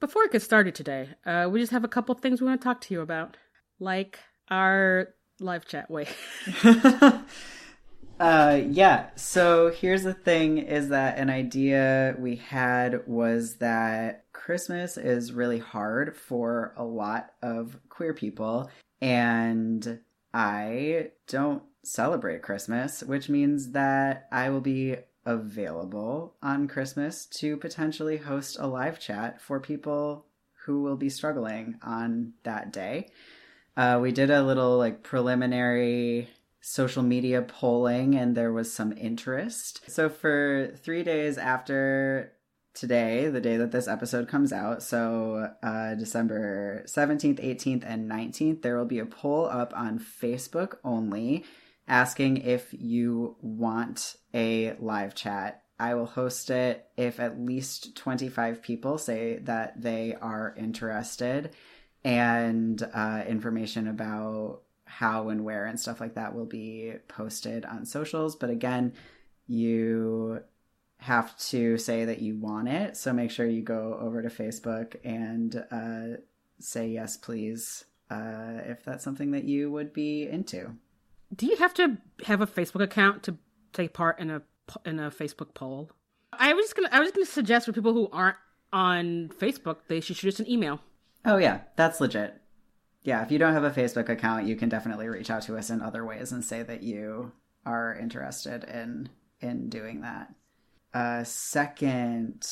Before we get started today, uh, we just have a couple things we want to talk to you about, like our live chat. Wait. uh, yeah. So here's the thing: is that an idea we had was that Christmas is really hard for a lot of queer people, and I don't celebrate Christmas, which means that I will be available on Christmas to potentially host a live chat for people who will be struggling on that day. Uh, we did a little like preliminary social media polling and there was some interest. So for three days after today, the day that this episode comes out, so uh, December 17th, 18th, and 19th, there will be a poll up on Facebook only asking if you want a live chat. I will host it if at least 25 people say that they are interested, and uh, information about how and where and stuff like that will be posted on socials. But again, you have to say that you want it. So make sure you go over to Facebook and uh, say yes, please, uh, if that's something that you would be into. Do you have to have a Facebook account to take part in a in a Facebook poll? I was gonna I was gonna suggest for people who aren't on Facebook, they should shoot us an email. Oh yeah, that's legit. Yeah, if you don't have a Facebook account, you can definitely reach out to us in other ways and say that you are interested in in doing that. A second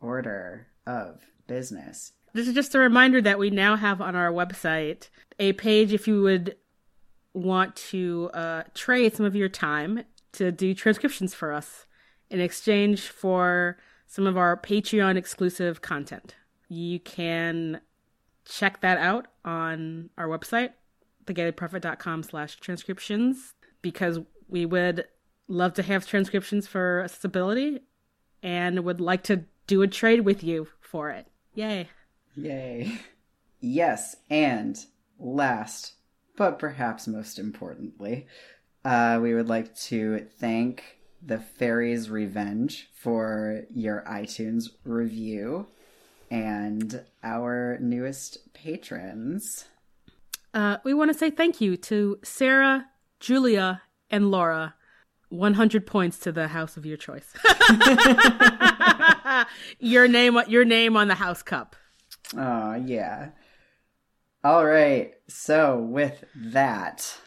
order of business. This is just a reminder that we now have on our website a page if you would want to uh, trade some of your time to do transcriptions for us in exchange for some of our Patreon exclusive content. You can check that out on our website, thegaylyprophet.com slash transcriptions, because we would love to have transcriptions for accessibility and would like to do a trade with you for it. Yay. Yay. Yes, and last but perhaps most importantly, uh, we would like to thank the Fairies Revenge for your iTunes review and our newest patrons. Uh, we want to say thank you to Sarah, Julia, and Laura. 100 points to the house of your choice. your name your name on the house cup. Oh, yeah. All right. So, with that,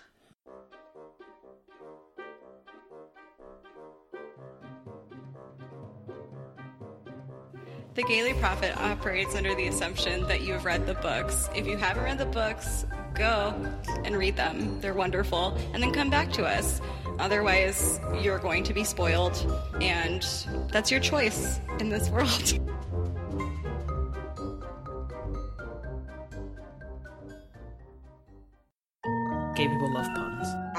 The Gayly Prophet operates under the assumption that you have read the books. If you haven't read the books, go and read them. They're wonderful. And then come back to us. Otherwise, you're going to be spoiled. And that's your choice in this world.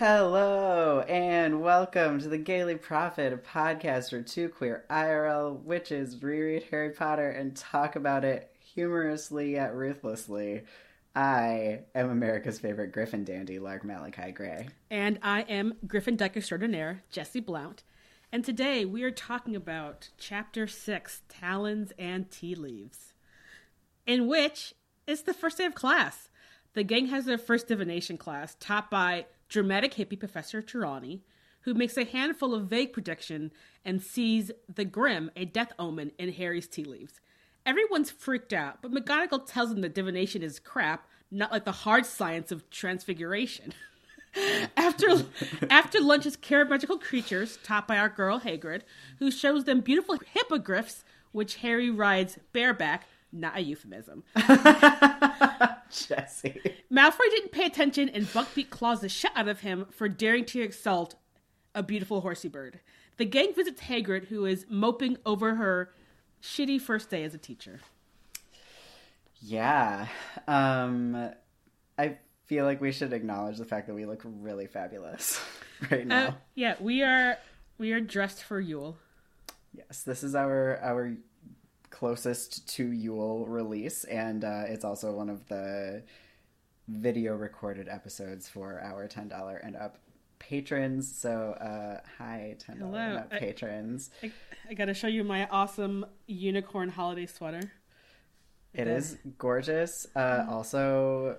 Hello and welcome to the Gayly Prophet, a podcast where two queer IRL witches reread Harry Potter and talk about it humorously yet ruthlessly. I am America's favorite Griffin dandy, Lark Malachi Gray. And I am Griffin Dyke Extraordinaire, Jesse Blount. And today we are talking about Chapter 6, Talons and Tea Leaves, in which it's the first day of class. The gang has their first divination class, taught by dramatic hippie Professor Trelawney, who makes a handful of vague prediction and sees the grim, a death omen, in Harry's tea leaves. Everyone's freaked out, but McGonagall tells them that divination is crap, not like the hard science of transfiguration. after after lunch is care of magical creatures, taught by our girl Hagrid, who shows them beautiful hippogriffs, which Harry rides bareback, not a euphemism. Jesse. Malfoy didn't pay attention and Buckbeak claws the shit out of him for daring to exalt a beautiful horsey bird. The gang visits Hagrid, who is moping over her shitty first day as a teacher. Yeah. Um I feel like we should acknowledge the fact that we look really fabulous right now. Uh, yeah, we are we are dressed for Yule. Yes, this is our our closest to Yule release, and uh, it's also one of the video recorded episodes for our ten dollar and up patrons. So, uh, hi, ten dollar and up I- patrons. I, I gotta show you my awesome unicorn holiday sweater. It is gorgeous. Uh, also,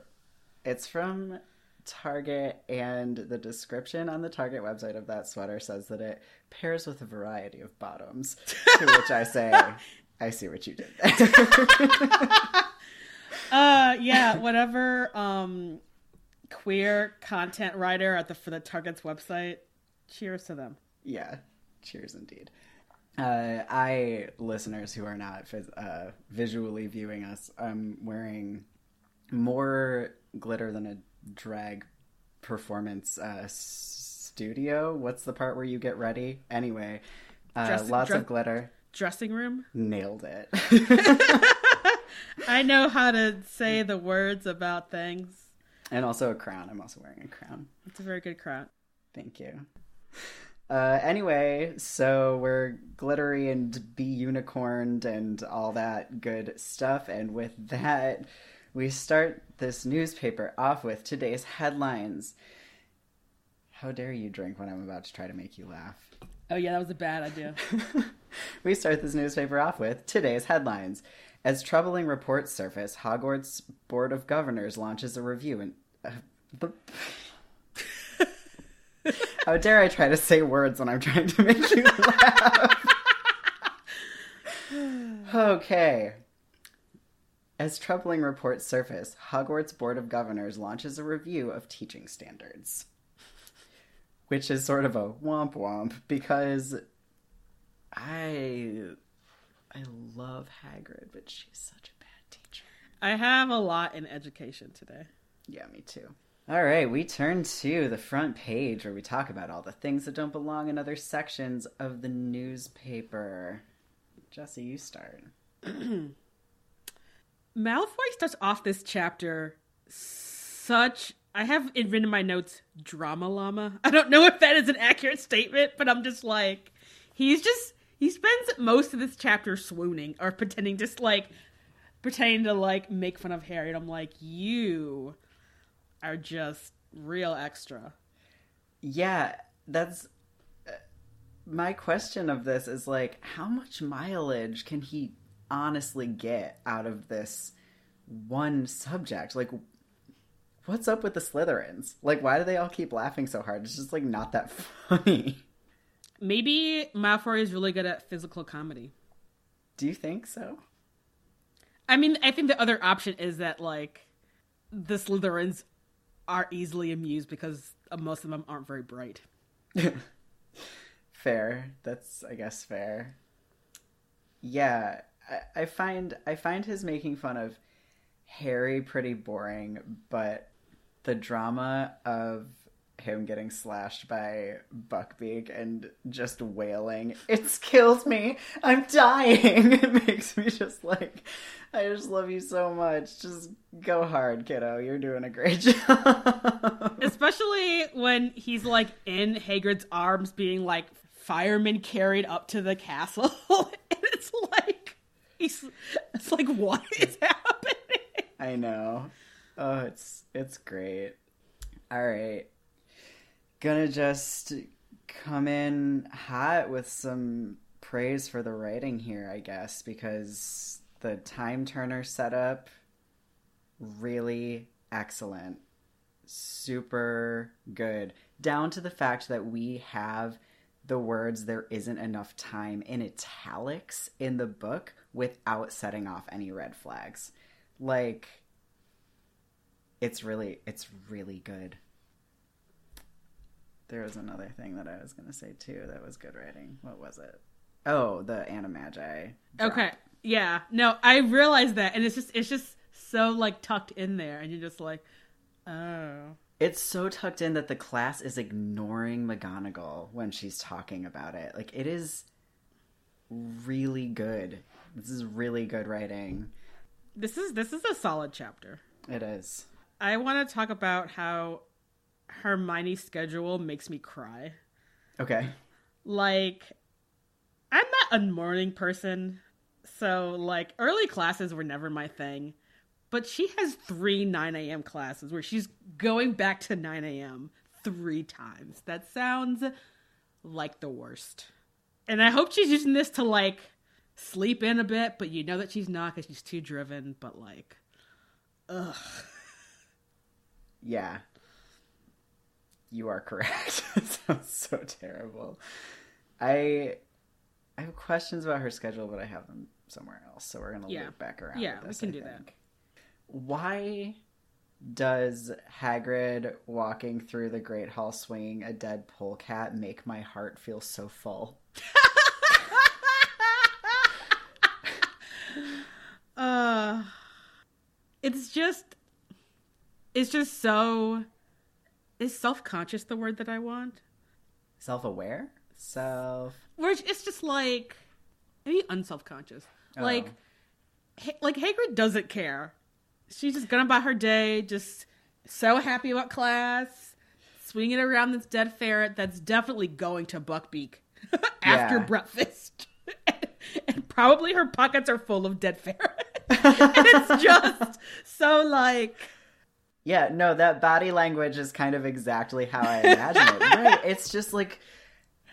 it's from Target, and the description on the Target website of that sweater says that it pairs with a variety of bottoms. to which I say, I see what you did there. Uh, yeah, whatever. Um, queer content writer at the for the Target's website. Cheers to them. yeah, cheers indeed. Uh, I, listeners who are not phys- uh, visually viewing us, I'm wearing more glitter than a drag performance uh, studio. What's the part where you get ready? Anyway, uh, Dress- lots dress- of glitter. Dressing room. Nailed it. I know how to say the words about things. and also a crown. I'm also wearing a crown. It's a very good crown. Thank you. Uh, anyway, so we're glittery and be unicorned and all that good stuff. And with that, we start this newspaper off with today's headlines. How dare you drink when I'm about to try to make you laugh? Oh yeah, that was a bad idea. we start this newspaper off with today's headlines. As troubling reports surface, Hogwarts Board of Governors launches a review and. Uh, How dare I try to say words when I'm trying to make you laugh? okay. As troubling reports surface, Hogwarts Board of Governors launches a review of teaching standards. Which is sort of a womp womp because I I love Hagrid, but she's such a bad teacher. I have a lot in education today. Yeah, me too. All right, we turn to the front page where we talk about all the things that don't belong in other sections of the newspaper. Jesse, you start. Malfoy starts off this chapter such. I have it written in my notes, drama llama. I don't know if that is an accurate statement, but I'm just like, he's just he spends most of this chapter swooning or pretending just like pretending to like make fun of Harry, and I'm like, you are just real extra. Yeah, that's uh, my question of this is like how much mileage can he honestly get out of this one subject? Like what's up with the Slytherins? Like why do they all keep laughing so hard? It's just like not that funny. Maybe Malfoy is really good at physical comedy. Do you think so? I mean, I think the other option is that like the Slytherins are easily amused because most of them aren't very bright. fair. That's I guess fair. Yeah, I, I find I find his making fun of Harry pretty boring, but the drama of him getting slashed by Buckbeak and just wailing, it's killed me. I'm dying. It makes me just like I just love you so much. Just go hard, kiddo. You're doing a great job. Especially when he's like in Hagrid's arms being like firemen carried up to the castle. and it's like he's it's like what is happening? I know. Oh, it's it's great. All right. Gonna just come in hot with some praise for the writing here, I guess, because the time turner setup really excellent. Super good. Down to the fact that we have the words there isn't enough time in italics in the book without setting off any red flags. Like it's really it's really good. There was another thing that I was going to say too that was good writing. What was it? Oh, the Animagi. drop. Okay. Yeah. No, I realized that and it's just it's just so like tucked in there and you're just like, oh. It's so tucked in that the class is ignoring McGonagall when she's talking about it. Like it is really good. This is really good writing. this is this is a solid chapter. It is. I want to talk about how Hermione's schedule makes me cry. Okay. Like, I'm not a morning person, so like early classes were never my thing. But she has three 9 a.m. classes where she's going back to 9 a.m. three times. That sounds like the worst. And I hope she's using this to like sleep in a bit, but you know that she's not because she's too driven. But like, ugh. Yeah. You are correct. it sounds so terrible. I I have questions about her schedule, but I have them somewhere else, so we're gonna Yeah. loop back around. Yeah, with we can I do that. Why does Hagrid walking through the Great Hall swinging a dead polecat make my heart feel so full? uh it's just it's just so is self-conscious the word that i want Self-aware, self. where it's- just like maybe unself-conscious oh. like Ha- like hagrid doesn't care she's just going about her day just so happy about class swinging around this dead ferret that's definitely going to buckbeak after Yeah. breakfast and probably her pockets are full of dead ferrets. it's just so like Yeah, no, that body language is kind of exactly how I imagine it. Right. It's just like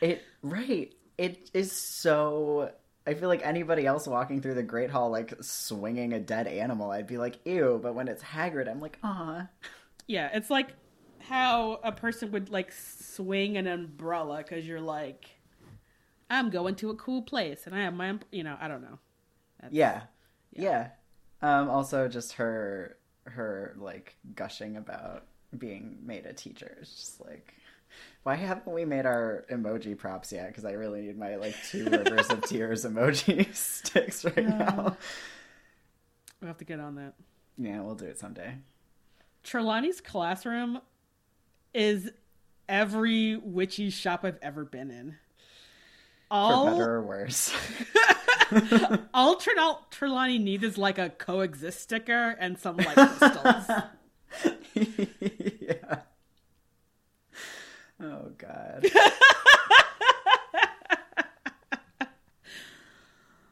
it right. It is so I feel like anybody else walking through the Great Hall like swinging a dead animal, I'd be like, ew, but when it's Hagrid, I'm like, ah. Yeah, it's like how a person would like swing an umbrella because you're like, I'm going to a cool place and I have my, um-" you know, I don't know. That's- Yeah. Yeah. Um also just her her like gushing about being made a teacher. It's just like why haven't we made our emoji props yet? Because I really need my like two rivers of tears emoji sticks right now. We'll have to get on that. Yeah, we'll do it someday. Trelawney's classroom is every witchy shop I've ever been in. All... For better or worse. all Trel- Trelawney needs is like a coexist sticker and some like crystals. yeah. Oh god.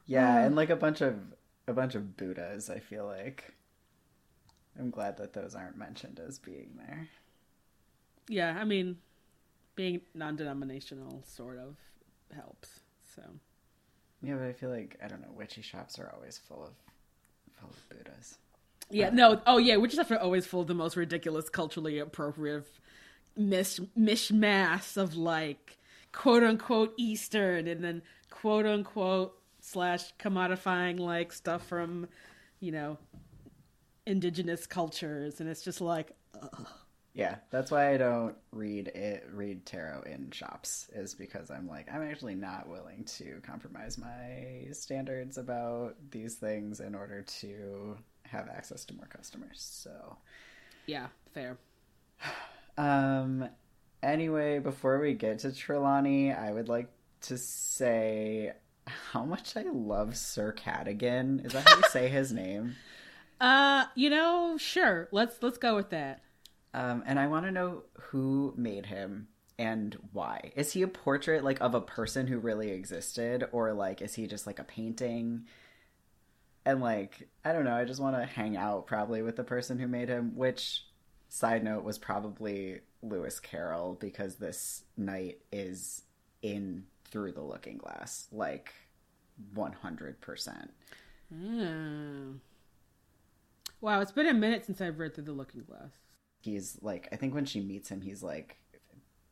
yeah, oh. and like a bunch of a bunch of Buddhas, I feel like. I'm glad that those aren't mentioned as being there. yeah, I mean, being non-denominational sort of helps. So Yeah, but I feel like I don't know, witchy shops are always full of full of Buddhas. Yeah, no. Oh, yeah. Witches are always full of the most ridiculous, culturally appropriate mish mishmash of like quote unquote Eastern and then quote unquote slash commodifying like stuff from, you know, indigenous cultures, and it's just like, ugh. Yeah, that's why I don't read it read tarot in shops is because I'm like I'm actually not willing to compromise my standards about these things in order to have access to more customers. So, yeah, fair. um anyway, before we get to Trelawney, I would like to say how much I love Sir Cadigan. Is that how you say his name? Uh, you know, sure. Let's let's go with that. Um, and I want to know who made him and why. Is he a portrait like of a person who really existed, or like is he just like a painting? And like I don't know, I just want to hang out probably with the person who made him. Which side note was probably Lewis Carroll because this knight is in through the Looking Glass, like one hundred percent. Hmm. Wow, it's been a minute since I've read through the Looking Glass. He's like I think when she meets him he's like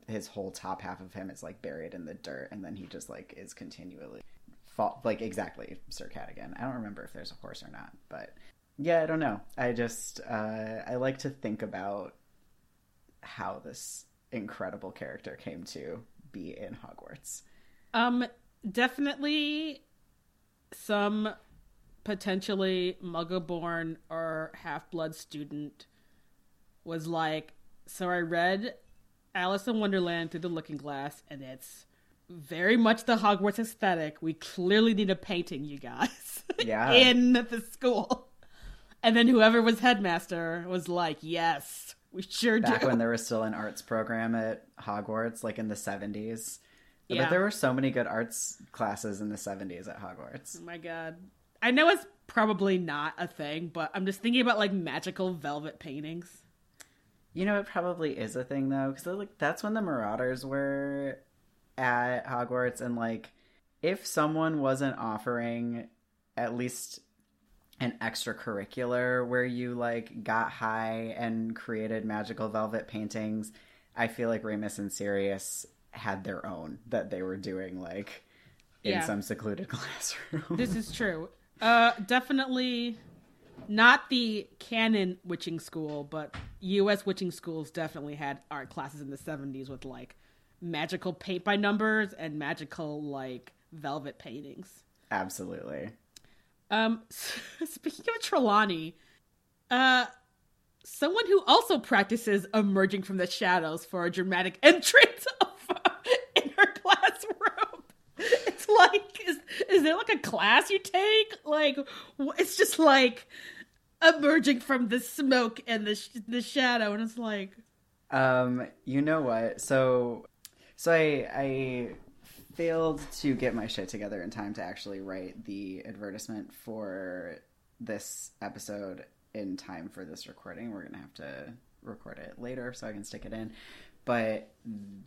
his whole top half of him is like buried in the dirt and then he just like is continually fall like exactly Sir Cadigan. I don't remember if there's a horse or not, but yeah, I don't know. I just uh I like to think about how this incredible character came to be in Hogwarts. Um, definitely some potentially muggle-born or half-blood student was like, so I read Alice in Wonderland through the Looking Glass, and it's very much the Hogwarts aesthetic. We clearly need a painting, you guys, Yeah. in the school. And then whoever was headmaster was like, "Yes, we sure Back do." when there was still an arts program at Hogwarts, like in the 70s. Yeah. But there were so many good arts classes in the 70s at Hogwarts. oh my god, I know it's probably not a thing, but I'm just thinking about like magical velvet paintings. You know, it probably is a thing though, because like that's when the Marauders were at Hogwarts, and like if someone wasn't offering at least an extracurricular where you like got high and created magical velvet paintings, I feel like Remus and Sirius had their own that they were doing like in Yeah. some secluded classroom. This is true. Uh, definitely not the canon witching school, but U.S. witching schools definitely had art classes in the '70s with like magical paint by numbers and magical like velvet paintings. Absolutely. Um, speaking of Trelawney, uh, someone who also practices emerging from the shadows for a dramatic entrance of, in her classroom. Like, is is there like a class you take? Like, it's just like emerging from the smoke and the sh- the shadow, and it's like, Um, you know what? So, so I I failed to get my shit together in time to actually write the advertisement for this episode in time for this recording. We're gonna have to record it later so I can stick it in. But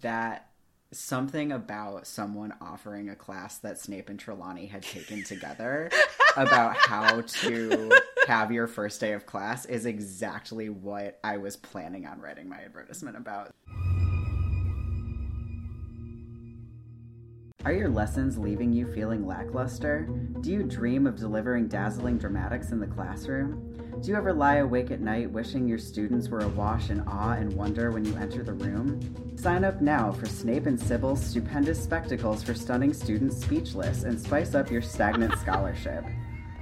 that something about someone offering a class that Snape and Trelawney had taken together about how to have your first day of class is exactly what I was planning on writing my advertisement about. Are your lessons leaving you feeling lackluster? Do you dream of delivering dazzling dramatics in the classroom? Do you ever lie awake at night wishing your students were awash in awe and wonder when you enter the room? Sign up now for Snape and Sybill's stupendous spectacles for stunning students speechless and spice up your stagnant scholarship.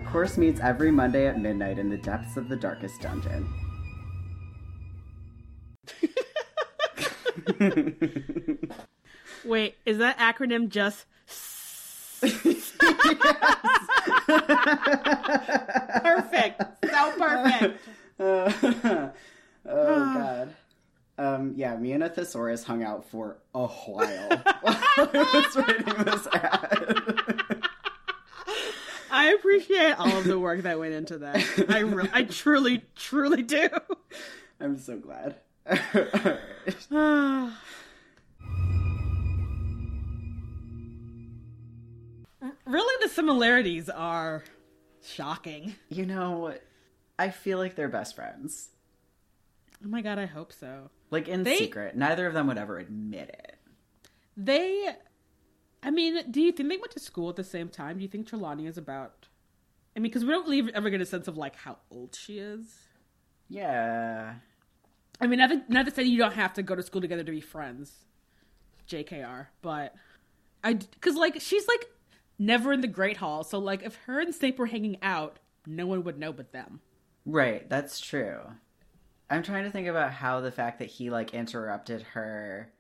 Course meets every Monday at midnight in the depths of the darkest dungeon. wait, is that acronym just? Perfect, so perfect. oh god. Um, yeah, me and a thesaurus hung out for a while while I was writing this ad. I appreciate all of the work that went into that. I re- I truly, truly do. I'm so glad. Really, the similarities are shocking. you know, I feel like they're best friends. Oh my god, I hope so. Like in They- secret. Neither of them would ever admit it. They, I mean, do you think they went to school at the same time? Do you think Trelawney is about? I mean, because we don't really ever get a sense of like how old she is. Yeah. I mean, not to, not you don't have to go to school together to be friends, JKR, but I because like she's like never in the Great Hall, so like if her and Snape were hanging out, no one would know but them. Right, that's true. I'm trying to think about how the fact that he like interrupted her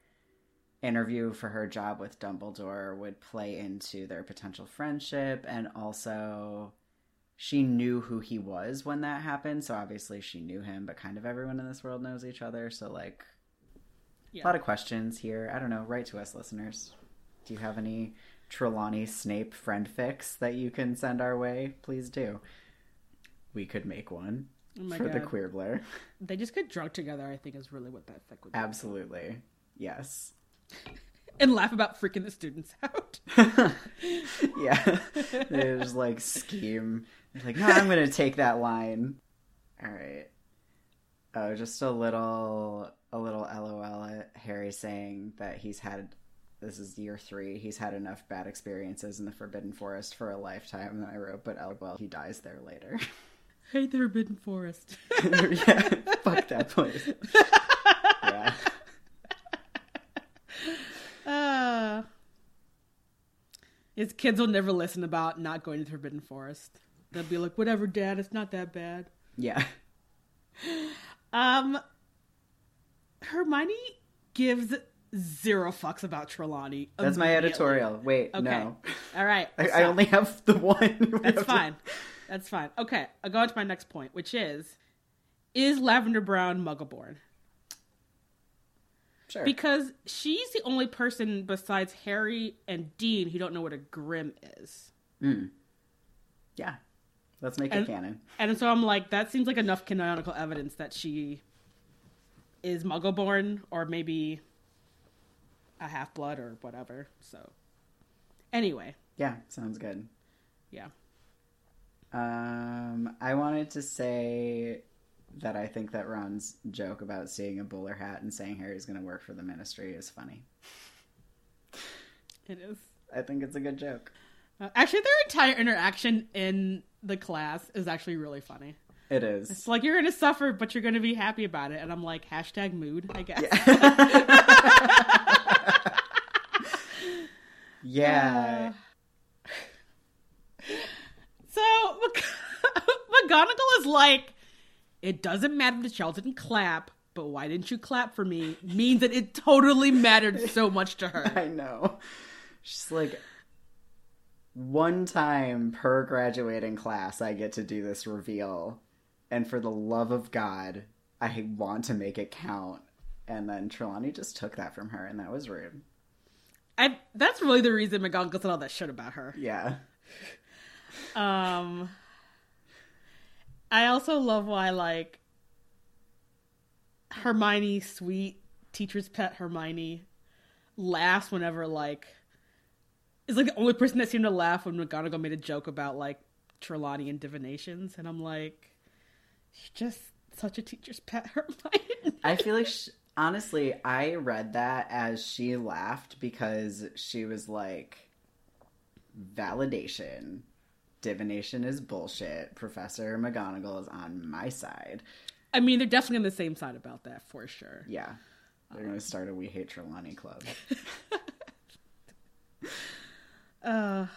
interview for her job with Dumbledore would play into their potential friendship and also she knew who he was when that happened, so obviously she knew him, but kind of everyone in this world knows each other, so like Yeah. a lot of questions here. I don't know, write to us listeners. Do you have any Trelawney Snape friend fics that you can send our way? Please do. We could make one Oh for the queer Blair. They just get drunk together. I think is really what that fic would be. Absolutely. Yes. and laugh about freaking the students out. yeah. They just like scheme. They're like, no, I'm gonna take that line. All right. Oh, just a little, a little LOL at Harry saying that he's had. This is year three. He's had enough bad experiences in the Forbidden Forest for a lifetime. And I wrote, but oh well, he dies there later. Hate the Forbidden Forest. yeah, fuck that place. yeah. Uh, his kids will never listen about not going to the Forbidden Forest. They'll be like, "Whatever, Dad. It's not that bad." Yeah. Um, Hermione gives zero fucks about Trelawney. That's my editorial. Wait, Okay. no. All right. I, I only have the one. That's have to- fine. That's fine. Okay, I'll go on to my next point, which is is Lavender Brown Muggleborn? Sure. Because she's the only person besides Harry and Dean who don't know what a Grim is. Hmm. yeah. Let's make And- it canon. And so I'm like, that seems like enough canonical evidence that she is Muggleborn or maybe a half blood or whatever. So, anyway, Yeah, sounds good. yeah. Um, I wanted to say that I think that Ron's joke about seeing a bowler hat and saying Harry's going to work for the ministry is funny. It is. I think it's a good joke. Uh, actually, their entire interaction in the class is actually really funny. It is. It's like you're gonna suffer, but you're gonna be happy about it, and I'm like hashtag mood, I guess. yeah. So McGonagall is like, it doesn't matter that y'all didn't clap, but why didn't you clap for me? Means that it totally mattered so much to her. I know. She's like, one time per graduating class, I get to do this reveal. And for the love of God, I want to make it count. And then Trelawney just took that from her, and that was rude. I that's really the reason McGonagall said all that shit about her. Yeah. Um, I also love why like Hermione, sweet teacher's pet Hermione, laughs whenever like is like the only person that seemed to laugh when McGonagall made a joke about like Trelawney and divinations, and I'm like, you're just such a teacher's pet, Hermione. I feel like, sh honestly, I read that as she laughed because she was like, validation. Divination is bullshit. Professor McGonagall is on my side. I mean, they're definitely on the same side about that for sure. Yeah. They're going to start a We Hate Trelawney club. Uh,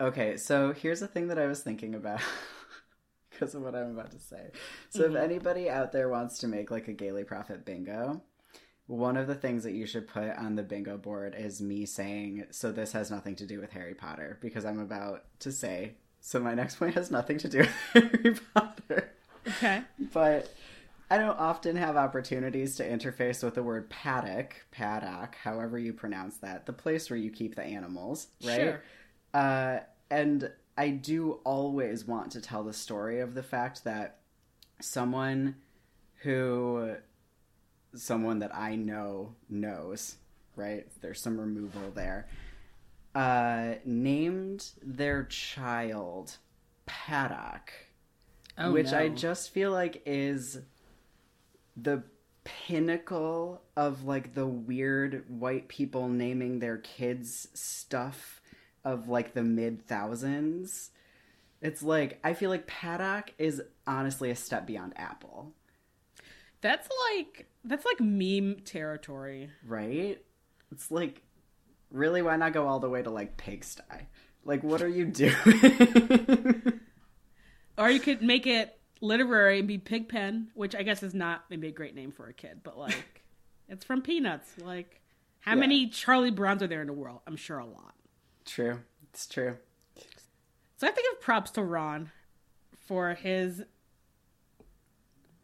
Okay, so here's a thing that I was thinking about because of what I'm about to say. So, if anybody out there wants to make like a Gayly Prophet bingo, one of the things that you should put on the bingo board is me saying, So, this has nothing to do with Harry Potter, because I'm about to say, So, my next point has nothing to do with Harry Potter. okay. But I don't often have opportunities to interface with the word paddock, paddock, however you pronounce that, the place where you keep the animals, right? Sure. Uh, and I do always want to tell the story of the fact that someone who, someone that I know knows, right? There's some removal there. Uh, named their child Paddock Oh, which I just feel like is the pinnacle of like the weird white people naming their kids stuff of like the mid thousands. It's like I feel like Paddock is honestly a step beyond Apple, That's like that's like meme territory. right? It's like really why not go all the way to like pigsty? Like what are you doing? Or you could make it literary and be Pigpen, which I guess is not maybe a great name for a kid, but like it's from Peanuts. Like how Yeah. many Charlie Browns are there in the world? I'm sure a lot. True. It's true. So I have to give props to Ron for his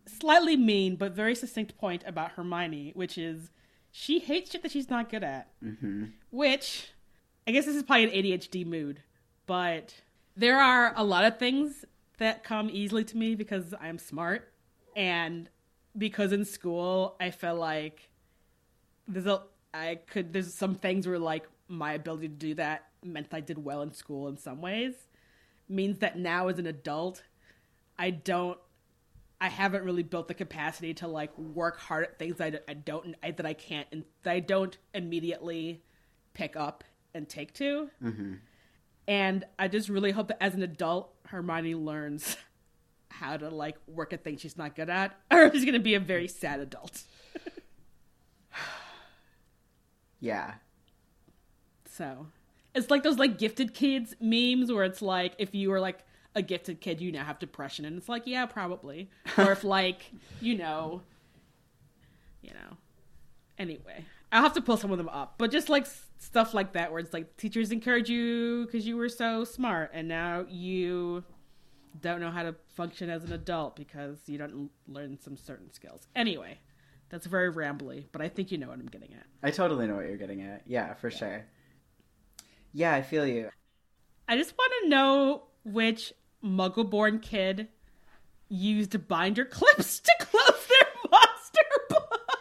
slightly mean but very succinct point about Hermione, which is she hates shit that she's not good at. Mm-hmm. Which I guess this is probably an ADHD mood, but there are a lot of things that come easily to me because I'm smart and because in school I feel like there's a I could there's some things where like my ability to do that meant I did well in school in some ways means that now as an adult I don't I haven't really built the capacity to like work hard at things I, I don't I, that I can't and that I don't immediately pick up and take to. Mm-hmm. And I just really hope that as an adult, Hermione learns how to like work at things she's not good at, or she's gonna be a very sad adult. Yeah. So it's like those like gifted kids memes where it's like if you were like a gifted kid, you now have depression, and it's like yeah, probably. Or if like you know, you know. Anyway, I'll have to pull some of them up, but just like s- stuff like that, where it's like teachers encourage you because you were so smart, and now you don't know how to function as an adult because you don't learn some certain skills. Anyway, that's very rambly, but I think you know what I'm getting at. I totally know what you're getting at. Yeah, for sure. Yeah, I feel you. I just want to know which muggle-born kid used binder clips to close their monster book.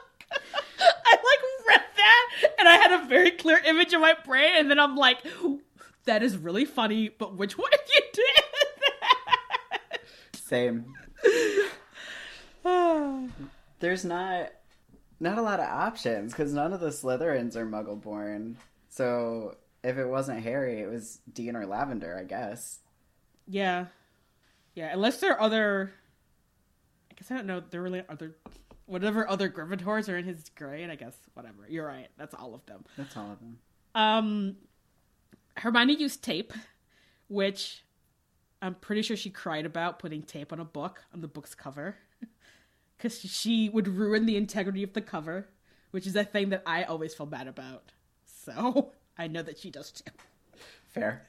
I like read that and I had a very clear image in my brain, and then I'm like, that is really funny, but which one you did that? Same. There's not not a lot of options because none of the Slytherins are Muggle-born. So if it wasn't Harry, it was Dean or Lavender, I guess. yeah, yeah. Unless there are other, I guess I don't know. There really other, whatever other Gryffindors are in his grade. I guess whatever. You're right. That's all of them. That's all of them. Um, Hermione used tape, which I'm pretty sure she cried about putting tape on a book on the book's cover, because she would ruin the integrity of the cover, which is a thing that I always feel bad about. So I know that she does too. Fair.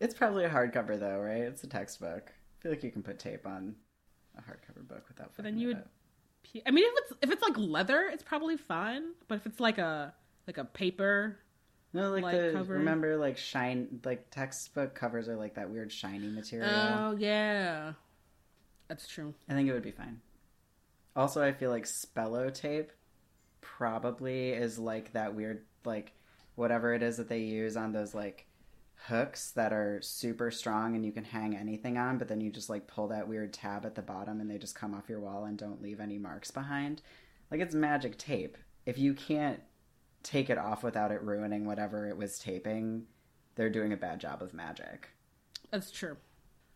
It's probably a hardcover though, right? It's a textbook. I feel like you can put tape on a hardcover book without. But then you would. up. I mean, if it's if it's like leather, it's probably fine. But if it's like a like a paper, No, like, the covering. remember like shine like textbook covers are like that weird shiny material. oh yeah, that's true. I think it would be fine. Also, I feel like Spello tape probably is like that weird like whatever it is that they use on those like hooks that are super strong and you can hang anything on, but then you just like pull that weird tab at the bottom and they just come off your wall and don't leave any marks behind. Like it's magic tape. If you can't take it off without it ruining whatever it was taping, they're doing a bad job of magic. That's true.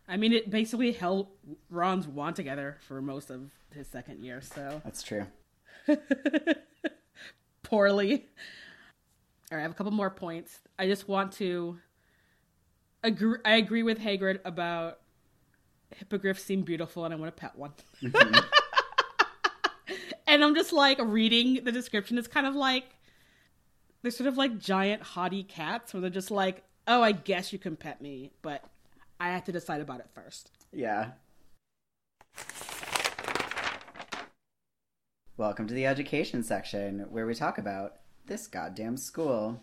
I mean, it basically held Ron's wand together for most of his second year, so That's true. poorly. All right, I have a couple more points. I just want to agree. I agree with Hagrid about hippogriffs seem beautiful, and I want to pet one. and I'm just like reading the description. It's kind of like they're sort of like giant haughty cats, where they're just like, "Oh, I guess you can pet me, but I have to decide about it first. Yeah. Welcome to the education section where we talk about this goddamn school.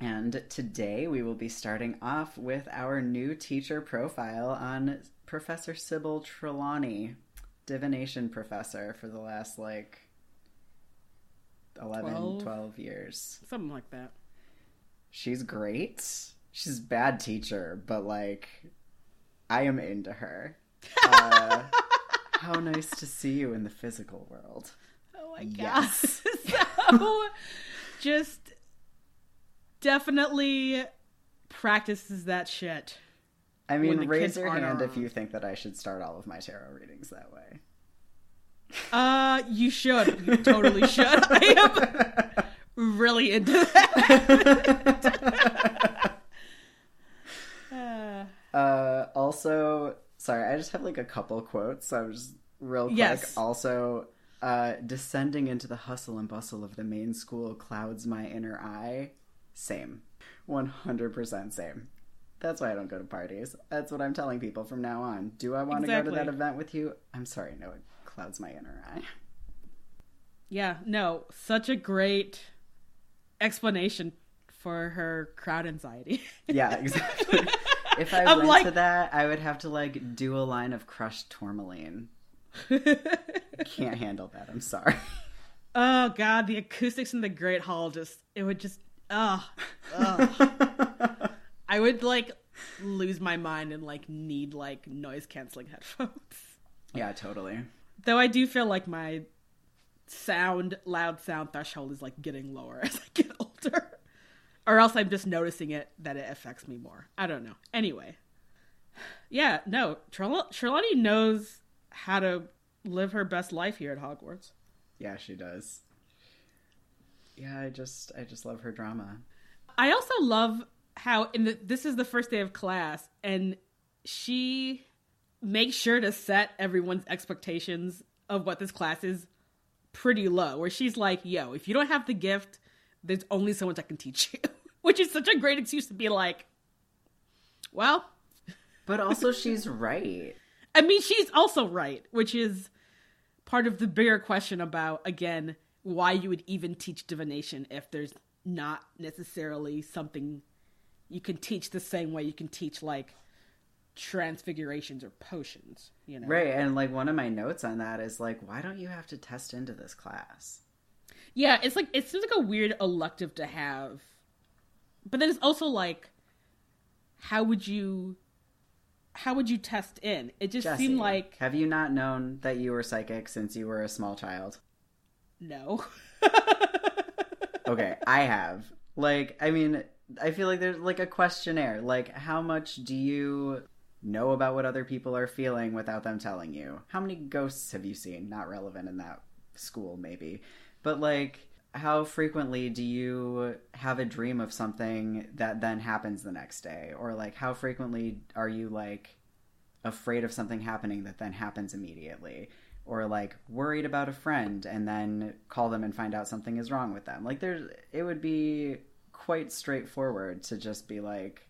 And today we will be starting off with our new teacher profile on Professor Sybill Trelawney, divination professor for the last like 11, Twelve? 12 years. Something like that. She's great. She's a bad teacher, but like, I am into her. Uh, how nice to see you in the physical world. Oh my Yes. god. so just definitely practices that shit. I mean, raise your hand if you think that I should start all of my tarot readings that way. Uh you should. You totally should. I am really into that. Uh, also, sorry, I just have like a couple quotes. So I'm just real quick. Yes. Also, uh, descending into the hustle and bustle of the main school clouds my inner eye. Same, one hundred percent same. That's why I don't go to parties. That's what I'm telling people from now on. Do I want to go to that event with you? I'm sorry, no, it clouds my inner eye. yeah, no, such a great explanation for her crowd anxiety. Yeah, exactly. if I I'm went like- to that, I would have to like do a line of crushed tourmaline. Can't handle that. I'm sorry. Oh god, the acoustics in the Great Hall just it would just ugh. ugh. I would like lose my mind and like need like noise canceling headphones. yeah, totally. Though I do feel like my sound loud sound threshold is like getting lower as I get older. Or else I'm just noticing it that it affects me more. I don't know. Anyway. Yeah, no, Trel- Trelawney knows how to live her best life here at Hogwarts. Yeah, she does. Yeah, I just I just love her drama. I also love how in the this is the first day of class and she makes sure to set everyone's expectations of what this class is pretty low where she's like, "Yo, if you don't have the gift, there's only so much I can teach you, which is such a great excuse to be like, well, But also, she's right. I mean, she's also right, which is part of the bigger question about, again, why you would even teach divination if there's not necessarily something you can teach the same way you can teach, like, transfigurations or potions, you know? Right. And like one of my notes on that is like, why don't you have to test into this class? Yeah, it's like, it seems like a weird elective to have. But then it's also like, how would you. How would you test in? It just Jesse, seemed like have you not known that you were psychic since you were a small child? no. Okay, I have. Like, I mean, I feel like there's like a questionnaire. Like, how much do you know about what other people are feeling without them telling you? How many ghosts have you seen? Not relevant in that school, maybe. But, like, how frequently do you have a dream of something that then happens the next day? Or, like, how frequently are you, like, afraid of something happening that then happens immediately? or like worried about a friend and then call them and find out something is wrong with them. Like there's it would be quite straightforward to just be like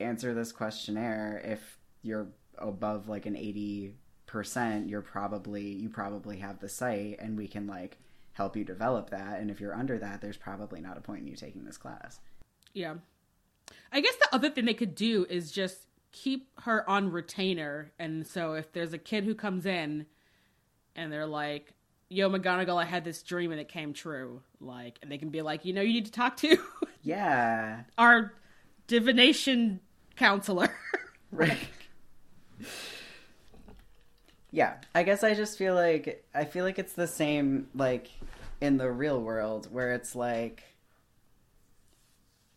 answer this questionnaire if you're above like an 80%, you're probably you probably have the sight and we can like help you develop that and if you're under that there's probably not a point in you taking this class. Yeah. I guess the other thing they could do is just keep her on retainer. And so if there's a kid who comes in and they're like, Yo, McGonagall, I had this dream and it came true. Like, and they can be like, you know, you need to talk to Yeah. our divination counselor. Right. Yeah, I guess I just feel like I feel like it's the same like in the real world where it's like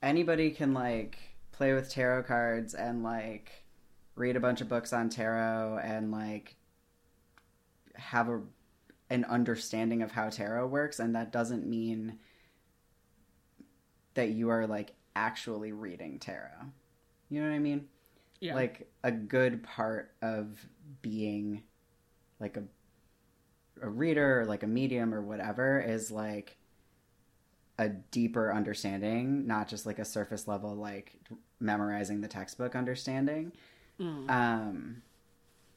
anybody can like play with tarot cards and like read a bunch of books on tarot and like have a an understanding of how tarot works and that doesn't mean that you are like actually reading tarot. You know what I mean? yeah. like a good part of being like a a reader or like a medium or whatever is like a deeper understanding not just like a surface level like memorizing the textbook understanding. Mm. um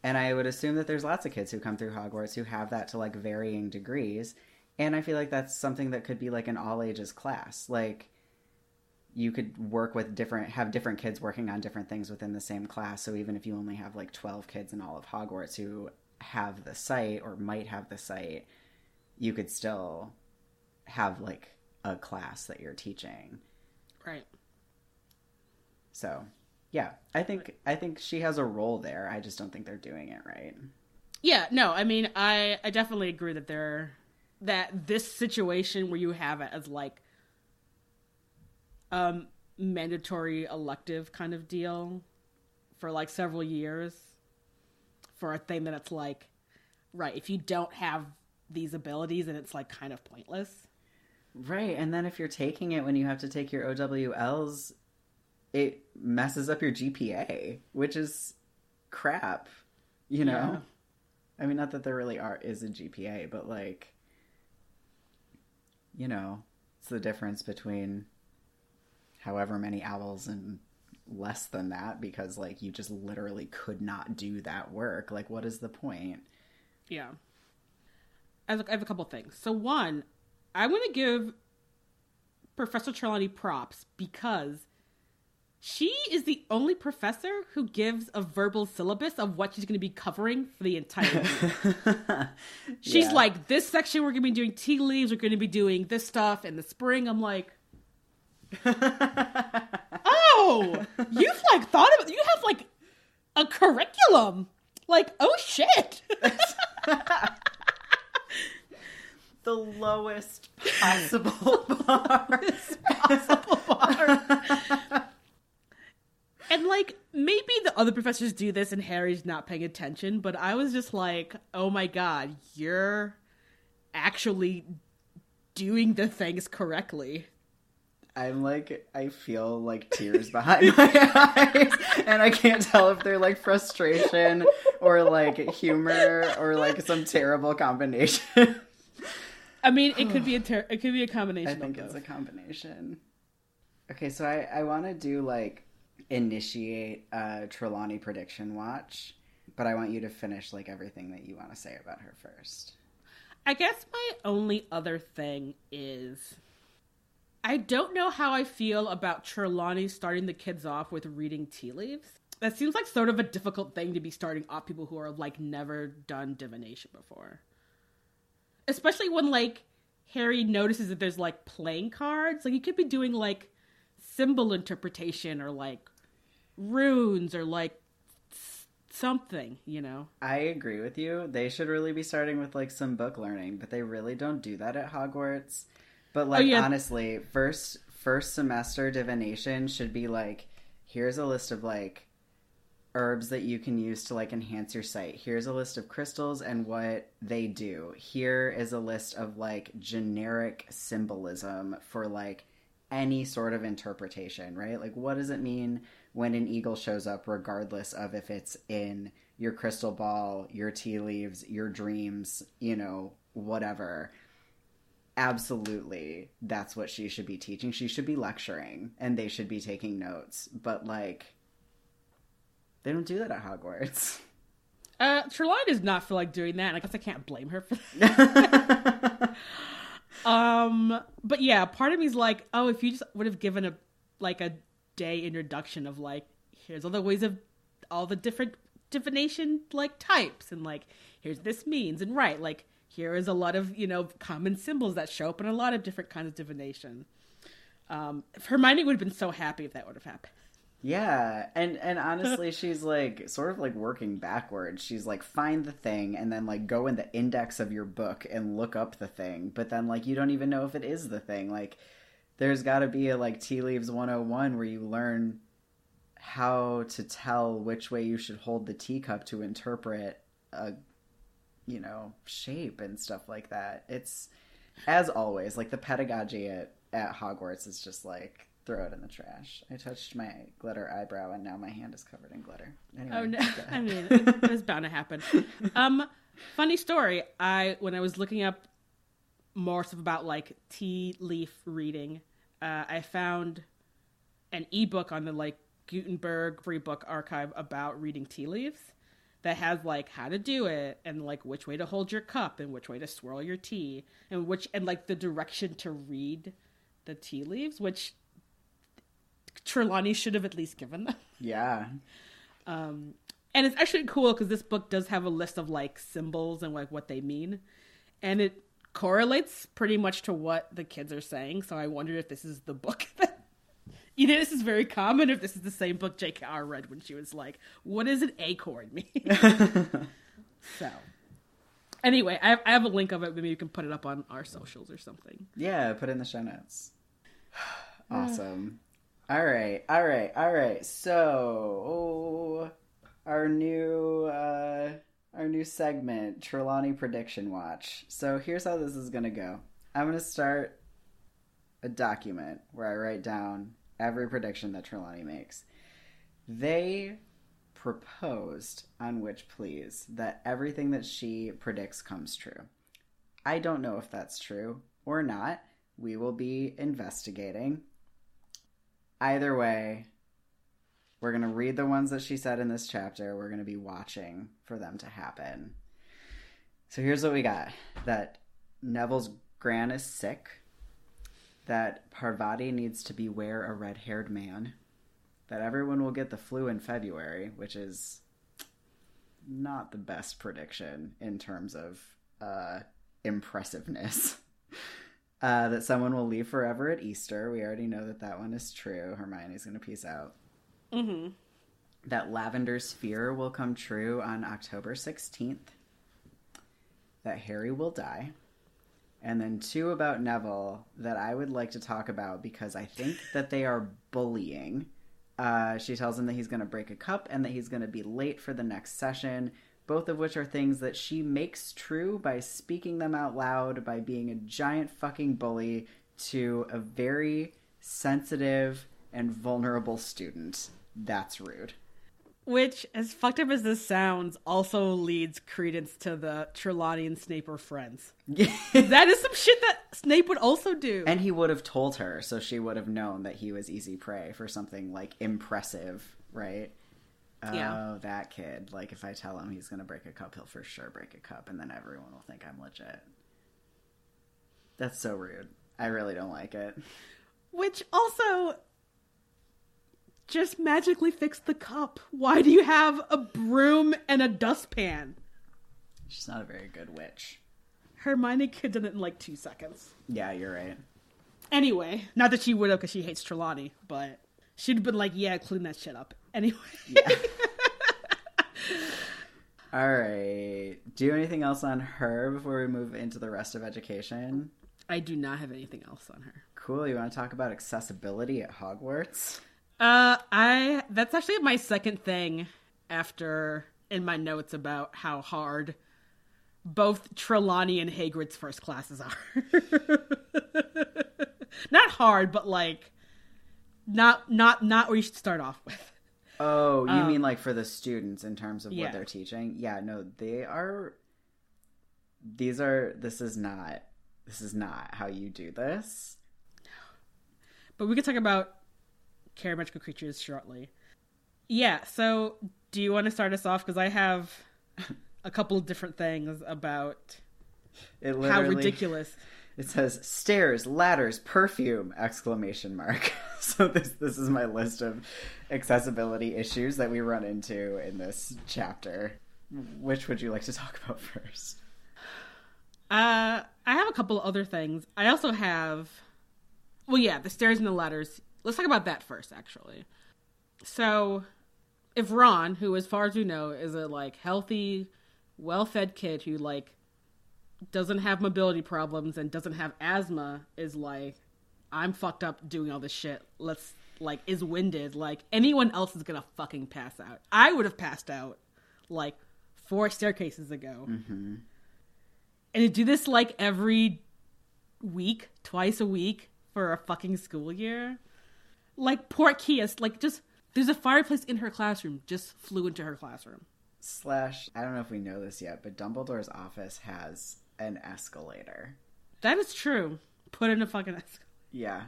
and i would assume that there's lots of kids who come through hogwarts who have that to like varying degrees. And i feel like that's something that could be like an all ages class. Like you could work with different have different kids working on different things within the same class. So even if you only have like 12 kids in all of hogwarts who have the sight or might have the sight you could still have like a class that you're teaching. Right. so yeah i think i think she has a role there. I just don't think they're doing it right. Yeah, no, I mean, I I definitely agree that they're that this situation where you have it as like um mandatory elective kind of deal for like several years for a thing that it's like right, if you don't have these abilities and it's like kind of pointless. right and then if you're taking it when you have to take your owls it messes up your gpa which is crap you know Yeah. I mean, not that there really are is a GPA, but like, you know, it's the difference between however many owls and less than that because like you just literally could not do that work. Like, what is the point? Yeah. I have, a couple things. So one, I want to give Professor Trelawney props because she is the only professor who gives a verbal syllabus of what she's going to be covering for the entire year. She's Yeah. like, this section we're going to be doing tea leaves, we're going to be doing this stuff in the spring. I'm like, oh, you've like thought about, you have like a curriculum. Like, oh shit. the lowest possible bar. And like maybe the other professors do this and Harry's not paying attention, but I was just like, "Oh my god, you're actually doing the things correctly." I'm like, I feel like tears behind my eyes, and I can't tell if they're like frustration or like humor or like some terrible combination. I mean, it could be a ter- it could be a combination. I think it's a combination. Okay, so I, I want to do like initiate a Trelawney prediction watch, but I want you to finish like everything that you want to say about her first. I guess my only other thing is I don't know how I feel about Trelawney starting the kids off with reading tea leaves. That seems like sort of a difficult thing to be starting off people who are like never done divination before. Especially when like Harry notices that there's like playing cards. Like you could be doing like symbol interpretation or like runes or like something, you know. I agree with you. They should really be starting with like some book learning, but they really don't do that at Hogwarts. But oh, like yeah. honestly, first first semester divination should be like here's a list of like herbs that you can use to like enhance your sight. Here's a list of crystals and what they do. Here is a list of like generic symbolism for like any sort of interpretation, right? Like what does it mean when an eagle shows up regardless of if it's in your crystal ball, your tea leaves, your dreams, you know, whatever. Absolutely, that's what she should be teaching. She should be lecturing and they should be taking notes. But like they don't do that at Hogwarts. Uh Trelawney does not feel like doing that, and I guess I can't blame her for that. Um, but yeah, part of me's like, oh, if you just would have given a like a day introduction of like, here's all the ways of all the different divination like types, and like, here's this means, and right, like, here is a lot of you know common symbols that show up in a lot of different kinds of divination. Um, Hermione would have been so happy if that would have happened. Yeah, and and honestly, she's like sort of like working backwards. She's like find the thing and then like go in the index of your book and look up the thing, but then like you don't even know if it is the thing. Like there's got to be a like tea leaves 101 where you learn how to tell which way you should hold the teacup to interpret a you know, shape and stuff like that. It's as always like the pedagogy at at Hogwarts is just like throw it in the trash. I touched my glitter eyebrow and now my hand is covered in glitter. Anyway, Oh no! I mean, it was bound to happen. Um, funny story. I when I was looking up more stuff about like tea leaf reading, uh, I found an ebook on the like Gutenberg Free Book Archive about reading tea leaves that has like how to do it and like which way to hold your cup and which way to swirl your tea and which and like the direction to read the tea leaves, which Trelawney should have at least given them. yeah. Um, and it's actually cool because this book does have a list of like symbols and like what they mean, and it correlates pretty much to what the kids are saying. So I wonder if this is the book that either this is very common, if this is the same book J.K.R. read when she was like, "What does an acorn mean?" so. Anyway, I have, I have a link of it. Maybe you can put it up on our socials or something. Yeah, put it in the show notes. awesome. All right, all right, all right. So our new uh our new segment, Trelawney Prediction Watch. So here's how this is gonna go. I'm gonna start a document where I write down every prediction that Trelawney makes. They proposed on which please that everything that she predicts comes true. I don't know if that's true or not. We will be investigating. Either way, we're going to read the ones that she said in this chapter. We're going to be watching for them to happen. So here's what we got that Neville's gran is sick, that Parvati needs to beware a red haired man, that everyone will get the flu in February, which is not the best prediction in terms of uh, impressiveness. Uh, that someone will leave forever at Easter. We already know that that one is true. Hermione's going to peace out. Mm-hmm. That Lavender's fear will come true on October 16th. That Harry will die. And then two about Neville that I would like to talk about because I think that they are bullying. Uh, she tells him that he's going to break a cup and that he's going to be late for the next session, both of which are things that she makes true by speaking them out loud, by being a giant fucking bully to a very sensitive and vulnerable student. That's rude. Which, as fucked up as this sounds, also leads credence to the Trelawney and Snape are friends. that is some shit that Snape would also do. and he would have told her, so she would have known that he was easy prey for something like impressive, right? Yeah. Oh, that kid. Like, if I tell him he's going to break a cup, he'll for sure break a cup, and then everyone will think I'm legit. That's so rude. I really don't like it. Which also just magically fix the cup. Why do you have a broom and a dustpan? She's not a very good witch. Hermione could have done it in like two seconds. Yeah, you're right. Anyway, not that she would have because she hates Trelawney, but she'd have been like, yeah, clean that shit up. Anyway. Yeah. All right. Do you have anything else on her before we move into the rest of education? I do not have anything else on her. Cool. You want to talk about accessibility at Hogwarts? Uh, I that's actually my second thing after in my notes about how hard both Trelawney and Hagrid's first classes are. not hard, but like not not not where you should start off with. Oh, you mean like for the students in terms of yeah. what they're teaching? Yeah, no, they are. These are. This is not. This is not how you do this. But we could talk about care magical creatures shortly. Yeah, so do you want to start us off? Because I have a couple of different things about It how ridiculous. It says stairs, ladders, perfume! Exclamation mark. so this this is my list of accessibility issues that we run into in this chapter. Which would you like to talk about first? Uh, I have a couple other things. I also have, well, yeah, the stairs and the ladders. Let's talk about that first, actually. So, if Ron, who, as far as we know, is a like healthy, well-fed kid who like doesn't have mobility problems and doesn't have asthma, is like, I'm fucked up doing all this shit. Let's like is winded. Like anyone else is gonna fucking pass out. I would have passed out like four staircases ago mm-hmm. and to do this like every week, twice a week for a fucking school year. Like poor Kias, like just there's a fireplace in her classroom, just flew into her classroom. Slash, I don't know if we know this yet, but Dumbledore's office has an escalator. That is true. Put in a fucking escalator. Yeah.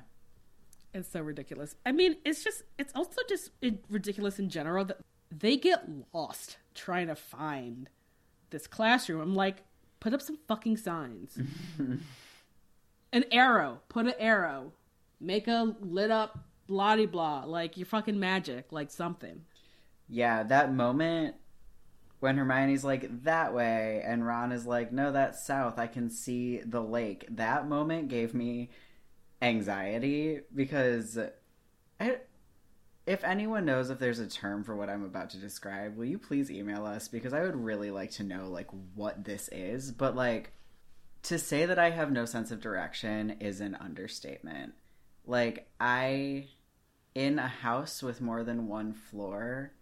It's so ridiculous. I mean, it's just it's also just ridiculous in general that they get lost trying to find this classroom. I'm like, put up some fucking signs. an arrow. Put an arrow. Make a lit up blah blah. Like you're fucking magic. Like something. Yeah, that moment when Hermione's like that way and Ron is like no that's south I can see the lake that moment gave me anxiety because I, if anyone knows if there's a term for what I'm about to describe will you please email us because I would really like to know like what this is but like to say that I have no sense of direction is an understatement like I in a house with more than one floor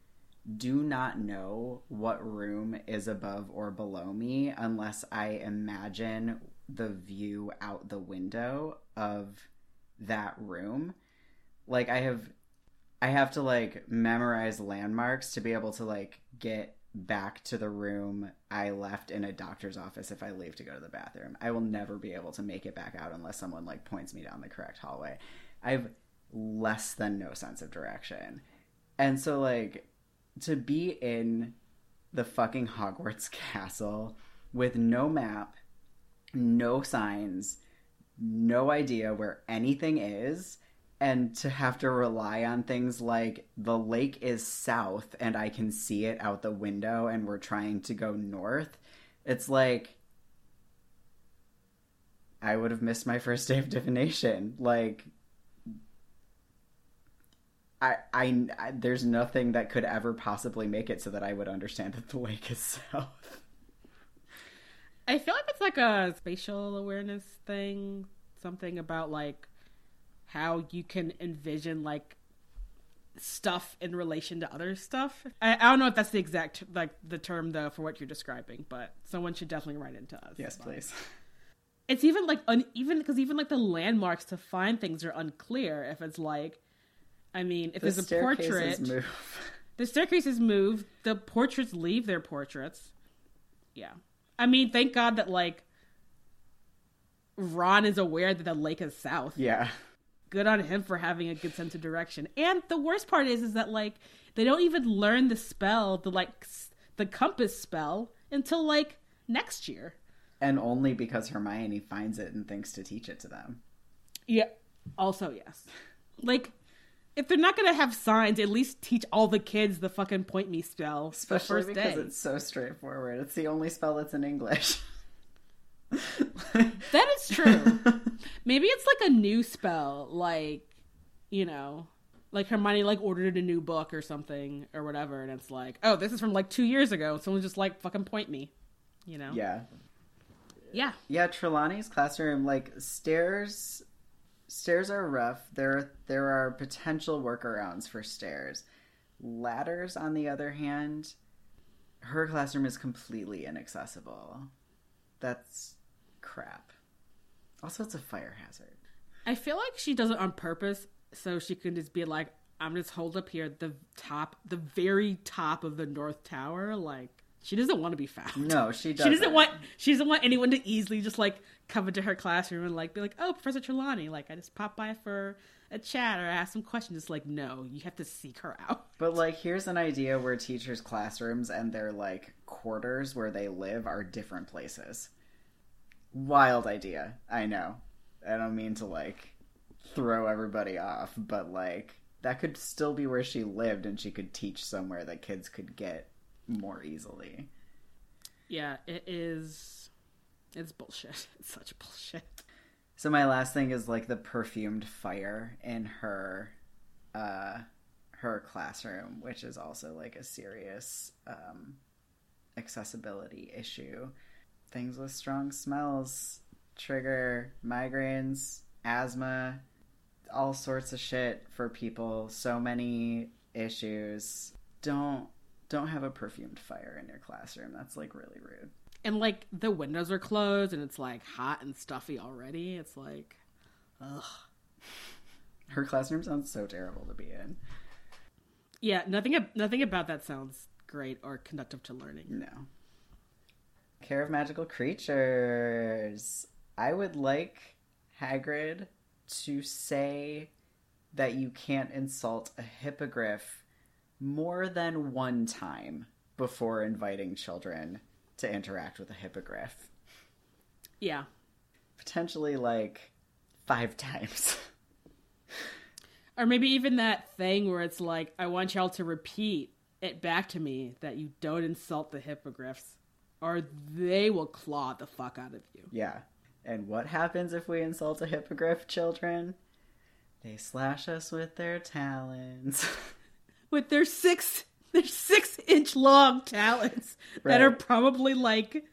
do not know what room is above or below me unless I imagine the view out the window of that room. Like I have I have to like memorize landmarks to be able to like get back to the room I left in a doctor's office if I leave to go to the bathroom. I will never be able to make it back out unless someone like points me down the correct hallway. I have less than no sense of direction. And so like to be in the fucking Hogwarts castle with no map, no signs, no idea where anything is, and to have to rely on things like the lake is south and I can see it out the window and we're trying to go north. It's like I would have missed my first day of divination. Like I, I, I, there's nothing that could ever possibly make it so that I would understand that the lake is south. I feel like it's like a spatial awareness thing. Something about like how you can envision like stuff in relation to other stuff. I, I don't know if that's the exact like the term though for what you're describing, but someone should definitely write into us. Yes, please. It's even like uneven because even like the landmarks to find things are unclear. If it's like, I mean, if The there's a portrait, move. The staircases move. The portraits leave their portraits. Yeah. I mean, thank God that like Ron is aware that the lake is south. Yeah. Good on him for having a good sense of direction. And the worst part is, is that like they don't even learn the spell, the like the compass spell, until like next year. And only because Hermione finds it and thinks to teach it to them. Yeah. Also, yes. Like, if they're not gonna have signs, at least teach all the kids the fucking point me spell. Especially first because day. it's so straightforward. It's the only spell that's in English. That is true. Maybe it's like a new spell, like you know, like Hermione like ordered a new book or something or whatever, and it's like, oh, this is from like two years ago. Someone just like fucking point me, you know? yeah. Yeah. Yeah, Trelawney's classroom, like stairs stairs are rough. There there are potential workarounds for stairs. Ladders, on the other hand, her classroom is completely inaccessible. That's crap. Also, it's a fire hazard. I feel like she does it on purpose so she can just be like, I'm just hold up here the top, the very top of the North Tower. Like, she doesn't want to be found. No, she doesn't. She doesn't want she doesn't want anyone to easily just like come into her classroom and like be like, "Oh, Professor Trelawney, like I just popped by for a chat or ask some questions." It's like, no, you have to seek her out. But like, here's an idea where teachers' classrooms and their like quarters where they live are different places. Wild idea, I know. I don't mean to like throw everybody off, but like that could still be where she lived, and she could teach somewhere that kids could get more easily. Yeah, it is. It's bullshit. It's such bullshit. So my last thing is like the perfumed fire in her uh her classroom, which is also like a serious um accessibility issue. Things with strong smells trigger migraines, asthma, all sorts of shit for people. So many issues. Don't don't have a perfumed fire in your classroom. That's like really rude. And like the windows are closed and it's like hot and stuffy already. It's like, ugh. Her classroom sounds so terrible to be in. Yeah, nothing. Nothing about that sounds great or conductive to learning. No. Care of magical creatures. I would like Hagrid to say that you can't insult a hippogriff more than one time before inviting children to interact with a hippogriff. Yeah, Potentially like five times. or maybe even that thing where it's like, I want y'all to repeat it back to me that you don't insult the hippogriffs, or they will claw the fuck out of you. yeah. And what happens if we insult a hippogriff, children? They slash us with their talons. with their six their six inch long talons that are probably like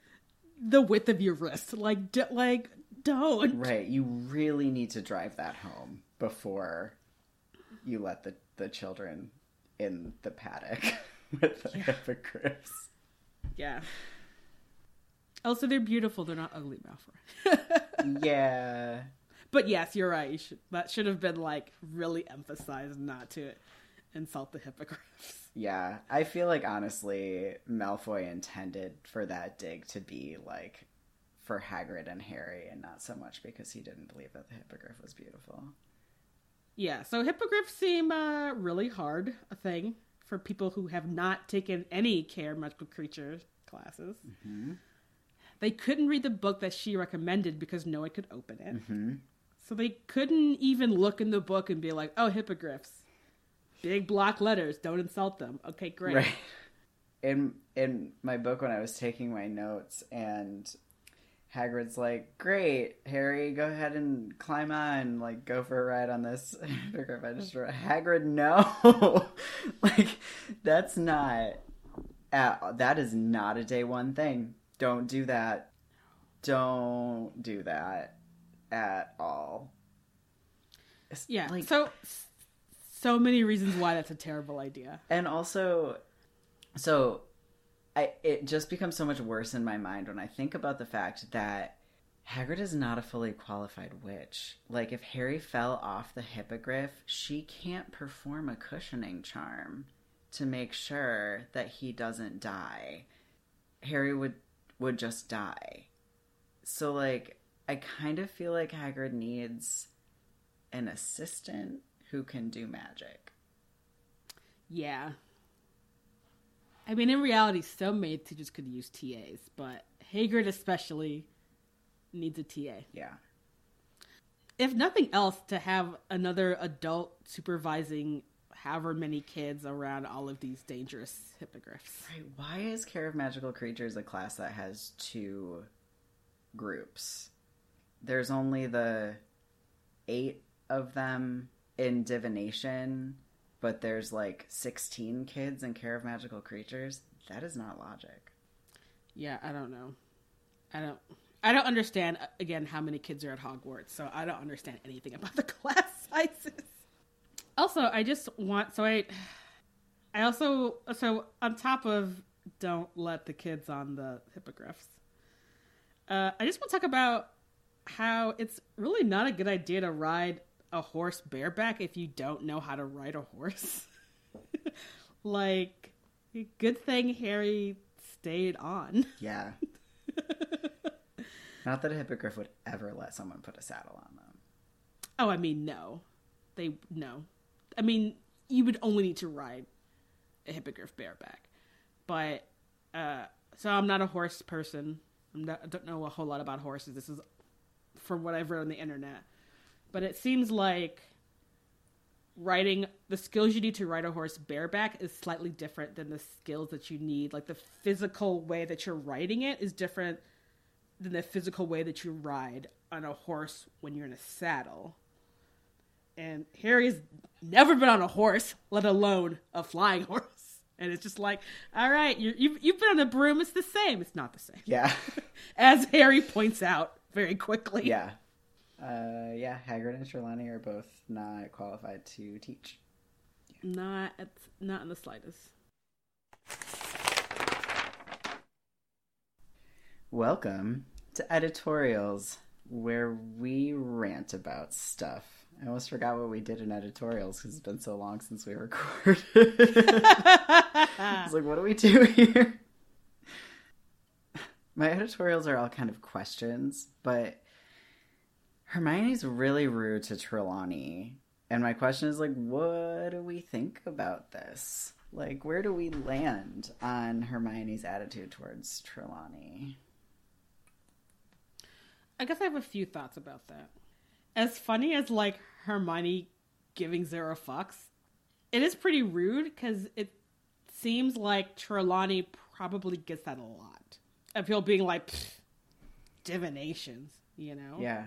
the width of your wrist. Like, d- like don't. Right, you really need to drive that home before you let the, the children in the paddock with the hippogriffs. Yeah. Also, they're beautiful. They're not ugly, Malfoy. Yeah. but yes, you're right. You should, that should have been like really emphasized not to insult the hippogriffs. Yeah. I feel like honestly, Malfoy intended for that dig to be like for Hagrid and Harry and not so much because he didn't believe that the hippogriff was beautiful. Yeah, so hippogriffs seem uh, really hard a thing for people who have not taken any care magical creatures classes. They couldn't read the book that she recommended because no one could open it. So they couldn't even look in the book and be like, "Oh, hippogriffs, big block letters. Don't insult them." Okay, great. Right. In in my book when I was taking my notes and Hagrid's like, "Great, Harry, go ahead and climb on, like go for a ride on this hippogriff." I just wrote, "Hagrid, no, like that's not uh, that is not a day one thing. Don't do that. Don't do that at all." It's Yeah. like so so many reasons why that's a terrible idea. and also so I, it just becomes so much worse in my mind when I think about the fact that Hagrid is not a fully qualified witch. Like, if Harry fell off the hippogriff, she can't perform a cushioning charm. to make sure that he doesn't die, Harry would would just die. So like I kind of feel like Hagrid needs an assistant who can do magic. Yeah. I mean, in reality, so many teachers could use TAs, but Hagrid especially needs a TA. Yeah. If nothing else, to have another adult supervising however many kids around all of these dangerous hippogriffs. Right. Why is Care of Magical Creatures a class that has two groups? There's only the eight of them in divination, but there's like 16 kids in Care of Magical Creatures. That is not logic. Yeah, I don't know. I don't. I don't understand uh, again how many kids are at Hogwarts, so I don't understand anything about the class sizes. Also, I just want so I I also so on top of don't let the kids on the hippogriffs. Uh, I just want to talk about how it's really not a good idea to ride a horse bareback if you don't know how to ride a horse. like, good thing Harry stayed on. Yeah. not that a hippogriff would ever let someone put a saddle on them. Oh, I mean, no. They, no. I mean, you would only need to ride a hippogriff bareback. But, uh, so I'm not a horse person. I'm not, I don't know a whole lot about horses. This is from what I've read on the internet. But it seems like riding the skills you need to ride a horse bareback is slightly different than the skills that you need. Like the physical way that you're riding it is different than the physical way that you ride on a horse when you're in a saddle. And Harry's never been on a horse, let alone a flying horse. And it's just like, all right, you you've, you've been on a broom. It's the same. It's not the same. Yeah. As Harry points out very quickly. yeah. Uh, yeah, Hagrid and Trelawney are both not qualified to teach. Not at, not in the slightest. Welcome to editorials, where we rant about stuff. I almost forgot what we did in editorials because it's been so long since we recorded. I was like, what do we do here? My editorials are all kind of questions, but Hermione's really rude to Trelawney. And my question is like, what do we think about this? Like, where do we land on Hermione's attitude towards Trelawney? I guess I have a few thoughts about that. As funny as like Hermione giving zero fucks, it is pretty rude because it seems like Trelawney probably gets that a lot of people being like divinations, you know? Yeah.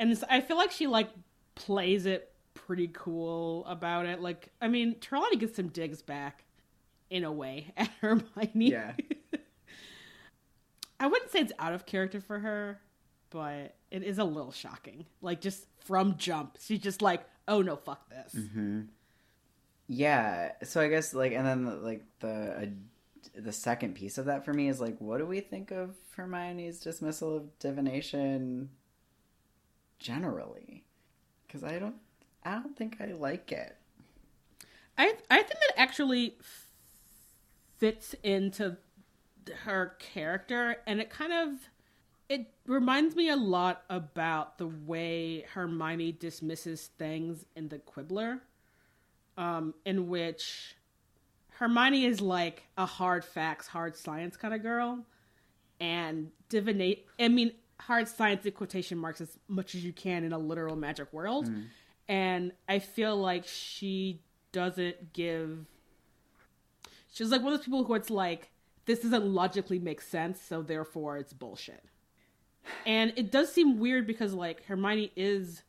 And it's, I feel like she like plays it pretty cool about it. Like, I mean, Trelawney gets some digs back in a way at Hermione. Yeah. I wouldn't say it's out of character for her, but it is a little shocking. Like, just from jump, she's just like, "Oh no, fuck this." Mm-hmm. Yeah. So I guess like, and then like the uh, the second piece of that for me is like, what do we think of Hermione's dismissal of divination generally? Because I don't, I don't think I like it. I I think that actually fits into her character, and it kind of it reminds me a lot about the way Hermione dismisses things in the Quibbler, um, in which Hermione is like a hard facts, hard science kind of girl, and divinate. I mean, hard science in quotation marks as much as you can in a literal magic world, mm. and I feel like she doesn't give. She's like one of those people who it's like this doesn't logically make sense, so therefore it's bullshit. And it does seem weird because like Hermione is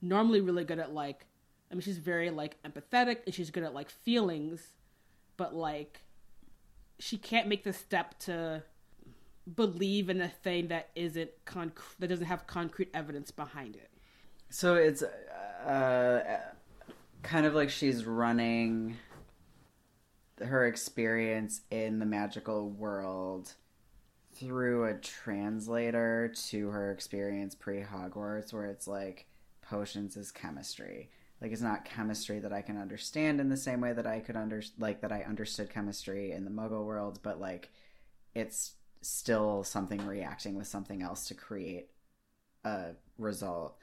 normally really good at like I mean she's very like empathetic and she's good at like feelings, but like she can't make the step to believe in a thing that isn't conc- that doesn't have concrete evidence behind it. So it's uh, kind of like she's running her experience in the magical world through a translator to her experience pre Hogwarts, where it's like potions is chemistry, like it's not chemistry that I can understand in the same way that I could under like that I understood chemistry in the Muggle world, but like it's still something reacting with something else to create a result.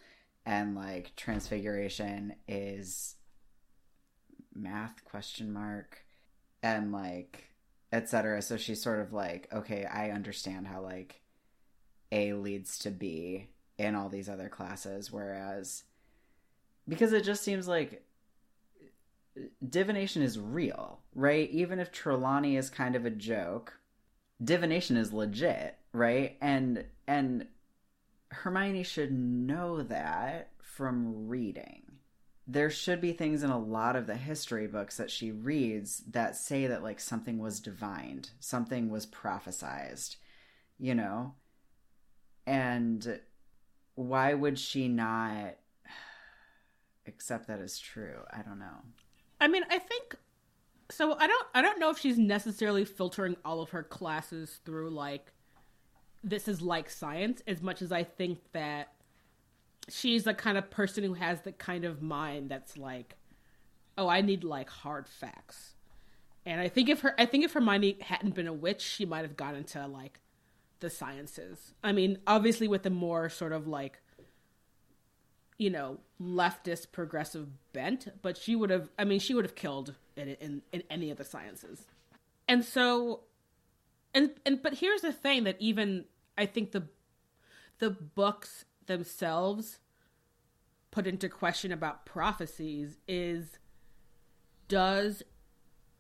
And like transfiguration is math question mark and like etc. So she's sort of like, okay, I understand how like A leads to B in all these other classes, whereas because it just seems like divination is real, right? Even if Trelawney is kind of a joke, divination is legit, right? And and Hermione should know that from reading. There should be things in a lot of the history books that she reads that say that like something was divined, something was prophesized, you know? And why would she not accept that as true? I don't know. I mean, I think so I don't I don't know if she's necessarily filtering all of her classes through like this is like science as much as I think that she's the kind of person who has the kind of mind that's like oh I need like hard facts. And I think if her I think if Hermione hadn't been a witch, she might have gone into like the sciences. I mean, obviously with a more sort of like you know, leftist progressive bent, but she would have I mean, she would have killed in in, in any of the sciences. And so and and but here's the thing that even I think the the books themselves put into question about prophecies is does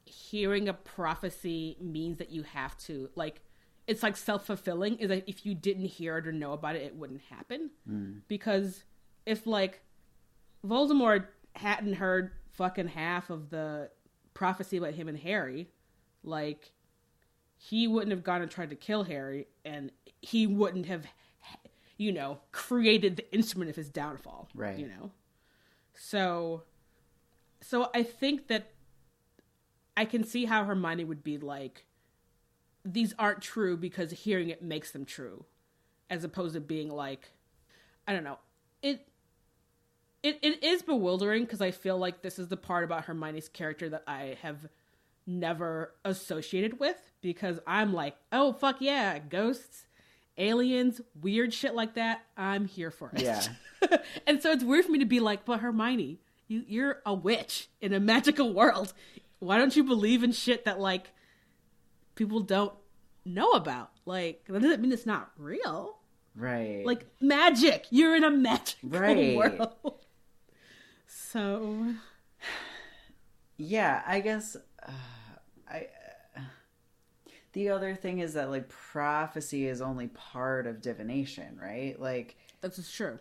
hearing a prophecy means that you have to like it's like self-fulfilling is that if you didn't hear it or know about it it wouldn't happen Mm. because if like Voldemort hadn't heard fucking half of the prophecy about him and Harry, like he wouldn't have gone and tried to kill Harry, and he wouldn't have, you know, created the instrument of his downfall. Right. You know, so, so I think that I can see how Hermione would be like, these aren't true because hearing it makes them true, as opposed to being like, I don't know, it. It, it is bewildering because I feel like this is the part about Hermione's character that I have never associated with because I'm like, oh fuck yeah, ghosts, aliens, weird shit like that. I'm here for it. Yeah. and so it's weird for me to be like, but Hermione, you, you're a witch in a magical world. Why don't you believe in shit that like people don't know about? Like that doesn't mean it's not real. Right. Like magic, you're in a magical Right. world. So yeah, I guess uh, I uh, the other thing is that like prophecy is only part of divination, right? Like that's just true.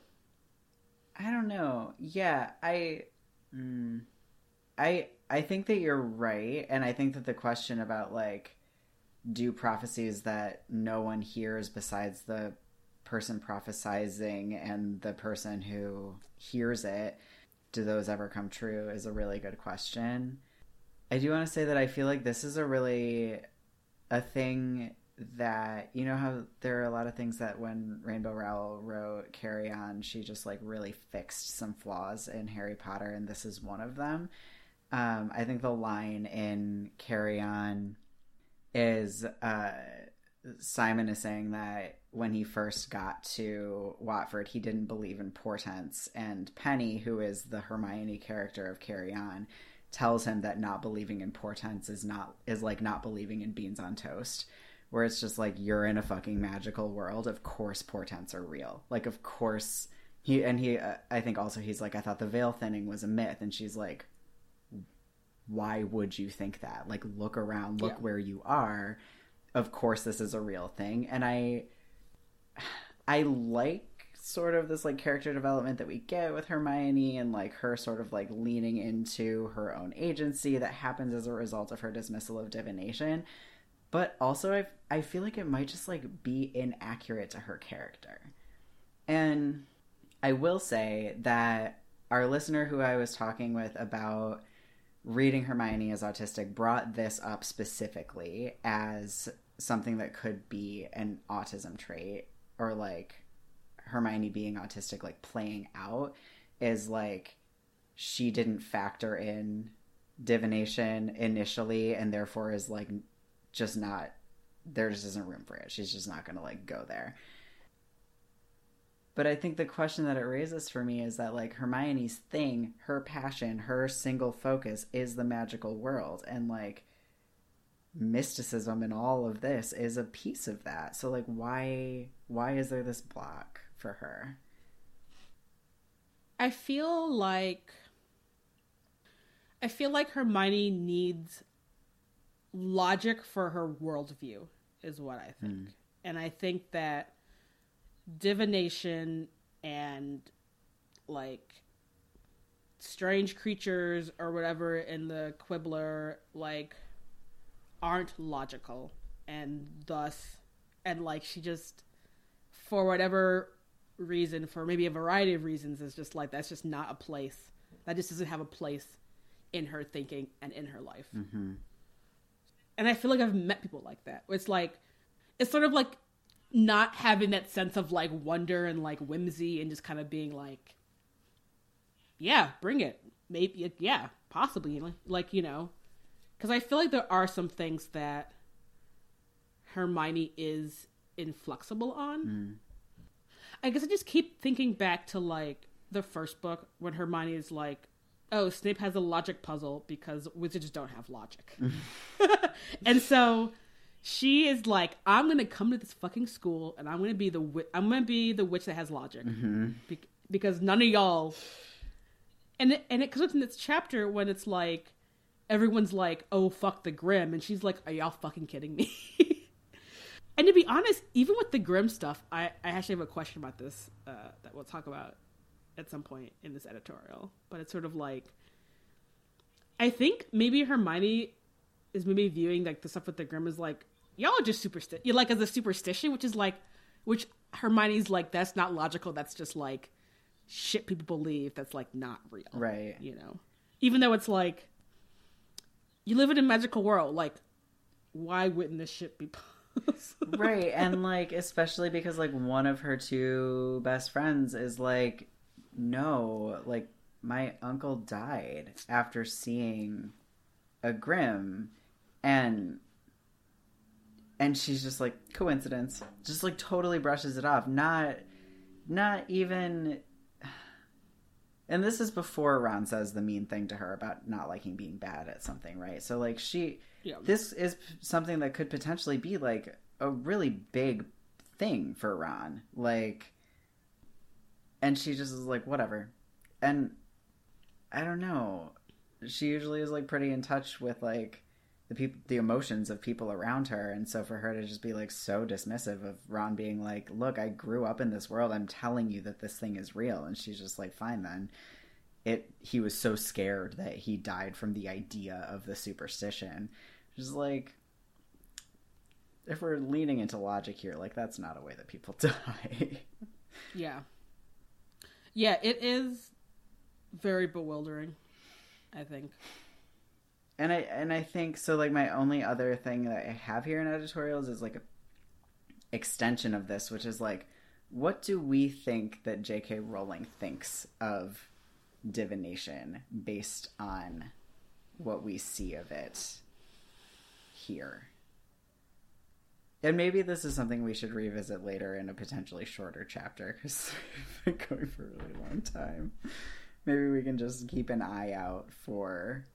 I don't know. Yeah, I mm, I I think that you're right and I think that the question about like do prophecies that no one hears besides the person prophesizing and the person who hears it do those ever come true is a really good question. I do want to say that I feel like this is a really a thing that you know how there are a lot of things that when Rainbow Rowell wrote Carry On, she just like really fixed some flaws in Harry Potter, and this is one of them. Um, I think the line in Carry On is uh, Simon is saying that when he first got to Watford, he didn't believe in portents, and Penny, who is the Hermione character of Carry On, tells him that not believing in portents is not is like not believing in beans on toast where it's just like you're in a fucking magical world. Of course portents are real. Like of course he and he uh, i think also he's like i thought the veil thinning was a myth and she's like why would you think that? Like look around. Look Yeah. where you are of course this is a real thing and i i like sort of this like character development that we get with Hermione and like her sort of like leaning into her own agency that happens as a result of her dismissal of divination but also I I feel like it might just like be inaccurate to her character. And I will say that our listener who I was talking with about reading Hermione as autistic brought this up specifically as something that could be an autism trait or like Hermione being autistic like playing out is like she didn't factor in divination initially and therefore is like just not there just isn't room for it. She's just not going to like go there. But I think the question that it raises for me is that like Hermione's thing, her passion, her single focus is the magical world and like mysticism and all of this is a piece of that. So like why why is there this block for her? I feel like I feel like Hermione needs logic for her worldview, is what I think. Mm. And I think that divination and like strange creatures or whatever in the Quibbler like aren't logical. And thus and like she just for whatever reason for maybe a variety of reasons is just like that's just not a place. That just doesn't have a place in her thinking and in her life. Mm-hmm. and i feel like i've met people like that. It's like it's sort of like not having that sense of like wonder and like whimsy and just kind of being like yeah bring it. Maybe yeah possibly like you know because i feel like there are some things that hermione is inflexible on mm. i guess i just keep thinking back to like the first book when hermione is like oh snape has a logic puzzle because wizards don't have logic and so she is like, I'm gonna come to this fucking school and I'm gonna be the wi- I'm gonna be the witch that has logic mm-hmm. be- because none of y'all. And it, and it comes up in this chapter when it's like everyone's like, "Oh fuck the Grim," and she's like, "Are y'all fucking kidding me?" and to be honest, even with the Grim stuff, I I actually have a question about this uh, that we'll talk about at some point in this editorial. But it's sort of like, I think maybe Hermione is maybe viewing like the stuff with the Grim is like y'all are just superstition. Like as a superstition, which is like, which Hermione's like, that's not logical. That's just like shit people believe. That's like not real, right? You know, even though it's like you live in a magical world. Like, why wouldn't this shit be? possible? right, and like especially because like one of her two best friends is like, no, like my uncle died after seeing a Grim, and and she's just like coincidence just like totally brushes it off not not even and this is before ron says the mean thing to her about not liking being bad at something right? So like she yeah. this is something that could potentially be like a really big thing for ron like and she just is like whatever. And i don't know. She usually is like pretty in touch with like the the emotions of people around her. And so for her to just be like so dismissive of Ron being like look I grew up in this world. I'm telling you that this thing is real. And she's just like fine then. It he was so scared that he died from the idea of the superstition. Just like if we're leaning into logic here like that's not a way that people die. Yeah. Yeah it is very bewildering I think and I and I think so. Like my only other thing that I have here in editorials is like a extension of this, which is like, what do we think that J.K. Rowling thinks of divination based on what we see of it here? And maybe this is something we should revisit later in a potentially shorter chapter because we've been going for a really long time. Maybe we can just keep an eye out for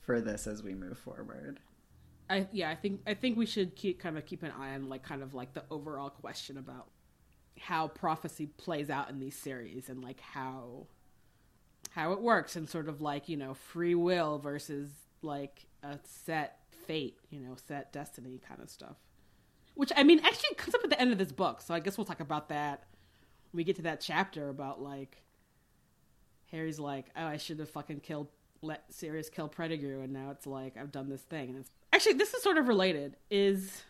for this as we move forward. I yeah, I think I think we should keep kind of keep an eye on like kind of like the overall question about how prophecy plays out in these series and like how how it works and sort of like, you know, free will versus like a set fate, you know, set destiny kind of stuff. Which I mean actually comes up at the end of this book, so I guess we'll talk about that when we get to that chapter about like Harry's like, "Oh, I should have fucking killed let Sirius kill Pettigrew, and now it's like I've done this thing. And it's actually this is sort of related. Is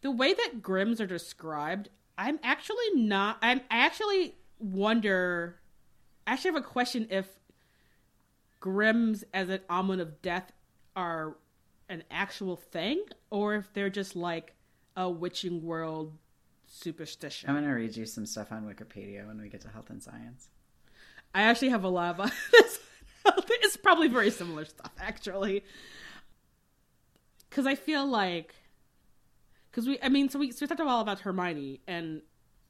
the way that Grims are described? I'm actually not. I'm I actually wonder. I actually have a question if Grims as an omen of death are an actual thing, or if they're just like a witching world superstition. I'm gonna read you some stuff on Wikipedia when we get to health and science. I actually have a lot of this. Probably very similar stuff, actually. Because I feel like, because we, I mean, so we, so we talked all about Hermione, and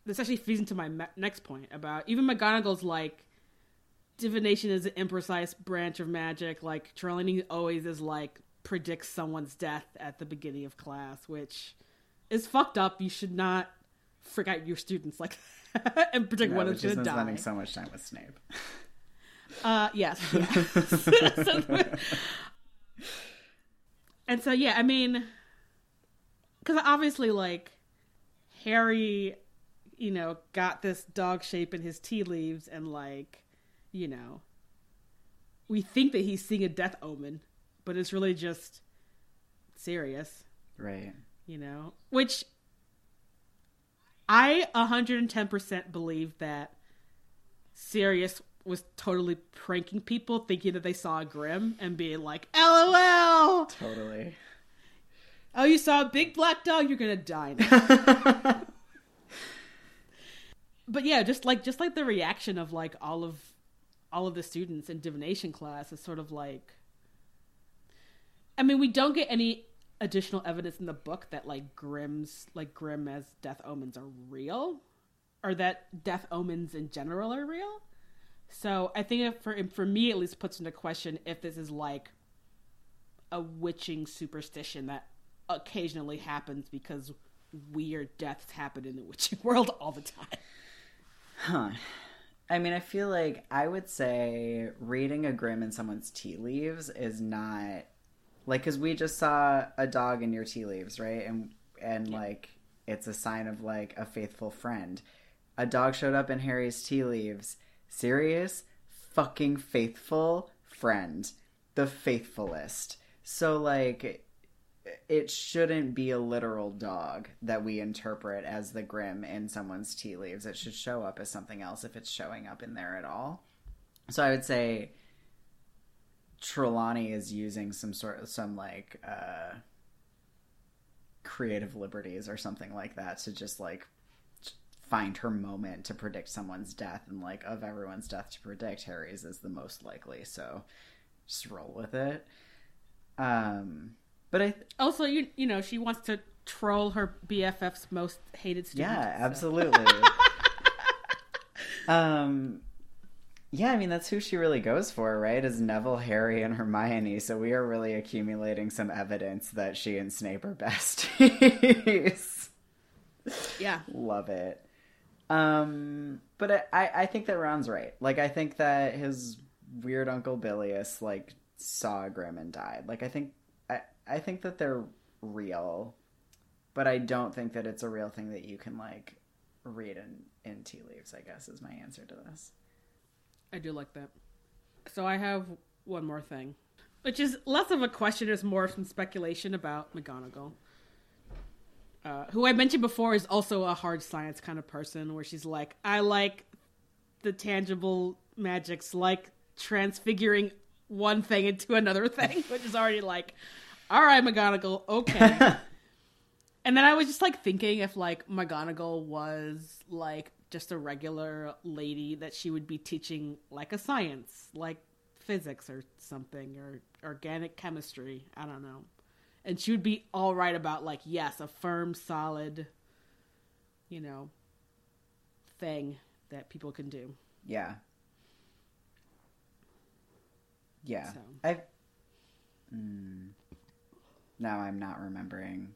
this actually feeds into my next point about even McGonagall's like divination is an imprecise branch of magic. Like Trelawney always is like predicts someone's death at the beginning of class, which is fucked up. You should not freak out your students like that and predict No, when it's gonna die. spending so much time with Snape. Uh, yes. yes. So- and so, yeah, I mean, because obviously, like, Harry, you know, got this dog shape in his tea leaves, and, like, you know, we think that he's seeing a death omen, but it's really just Sirius, Right. you know? Which I 110% believe that Sirius was totally pranking people, thinking that they saw a Grim and being like, LOL! Totally. Oh, you saw a big black dog, you're gonna die now. but yeah, just like just like the reaction of like all of all of the students in divination class is sort of like I mean, we don't get any additional evidence in the book that like Grim's like Grim as death omens are real or that death omens in general are real. So I think it for for me at least puts into question if this is like a witching superstition that occasionally happens because weird deaths happen in the witching world all the time. Huh. I mean, I feel like I would say reading a Grim in someone's tea leaves is not like because we just saw a dog in your tea leaves, right? And and like it's a sign of like a faithful friend. A dog showed up in Harry's tea leaves. Sirius, fucking faithful friend, the faithfulest. So like it shouldn't be a literal dog that we interpret as the grim in someone's tea leaves. It should show up as something else if it's showing up in there at all. So I would say Trelawney is using some sort of some like uh creative liberties or something like that to just like find her moment to predict someone's death and like of everyone's death to predict Harry's is the most likely. So just roll with it. Um but I Also, you you know, she wants to troll her BFF's most hated student. Yeah, so- absolutely. um yeah, I mean that's who she really goes for, right? Is Neville, Harry, and Hermione. So we are really accumulating some evidence that she and Snape are besties. Yeah. Love it. Um, but I- I, think that Ron's right. Like, I think that his weird Uncle Bilius like saw Grim and died. Like, I think I I think that they're real, but I don't think that it's a real thing that you can like read in in tea leaves. I guess is my answer to this. I do like that. So I have one more thing, which is less of a question, is more some speculation about McGonagall, uh, who I mentioned before is also a hard science kind of person, where she's like, I like the tangible magics, like transfiguring one thing into another thing, which is already like, all right, McGonagall, okay. And then I was just like thinking if like McGonagall was like just a regular lady that she would be teaching like a science, like physics or something or organic chemistry, I don't know. And she would be all right about like yes, a firm solid you know thing that people can do. Yeah. Yeah. So. I. Mm, now I'm not remembering.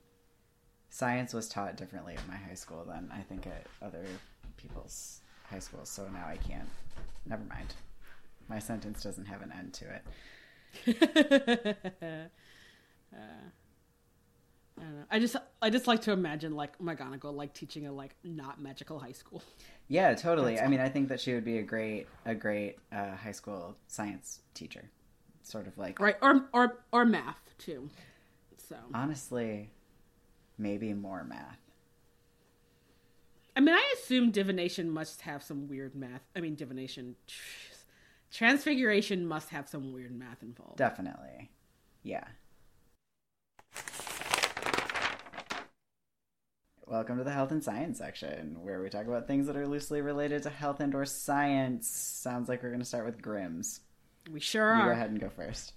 Science was taught differently at my high school than I think at other people's high schools, so now I can't. Never mind. My sentence doesn't have an end to it. uh, I don't know. I just I just like to imagine like McGonagall like teaching a like not magical high school. Yeah, totally. I mean, I think that she would be a great, a great uh, high school science teacher. Sort of like, Right. Or or or math too. So honestly, maybe more math. I mean I assume divination must have some weird math. I mean divination transfiguration must have some weird math involved. Definitely. Yeah. Welcome to the health and science section, where we talk about things that are loosely related to health and or science. Sounds like we're going to start with Grim's. We sure are. Go ahead and go first.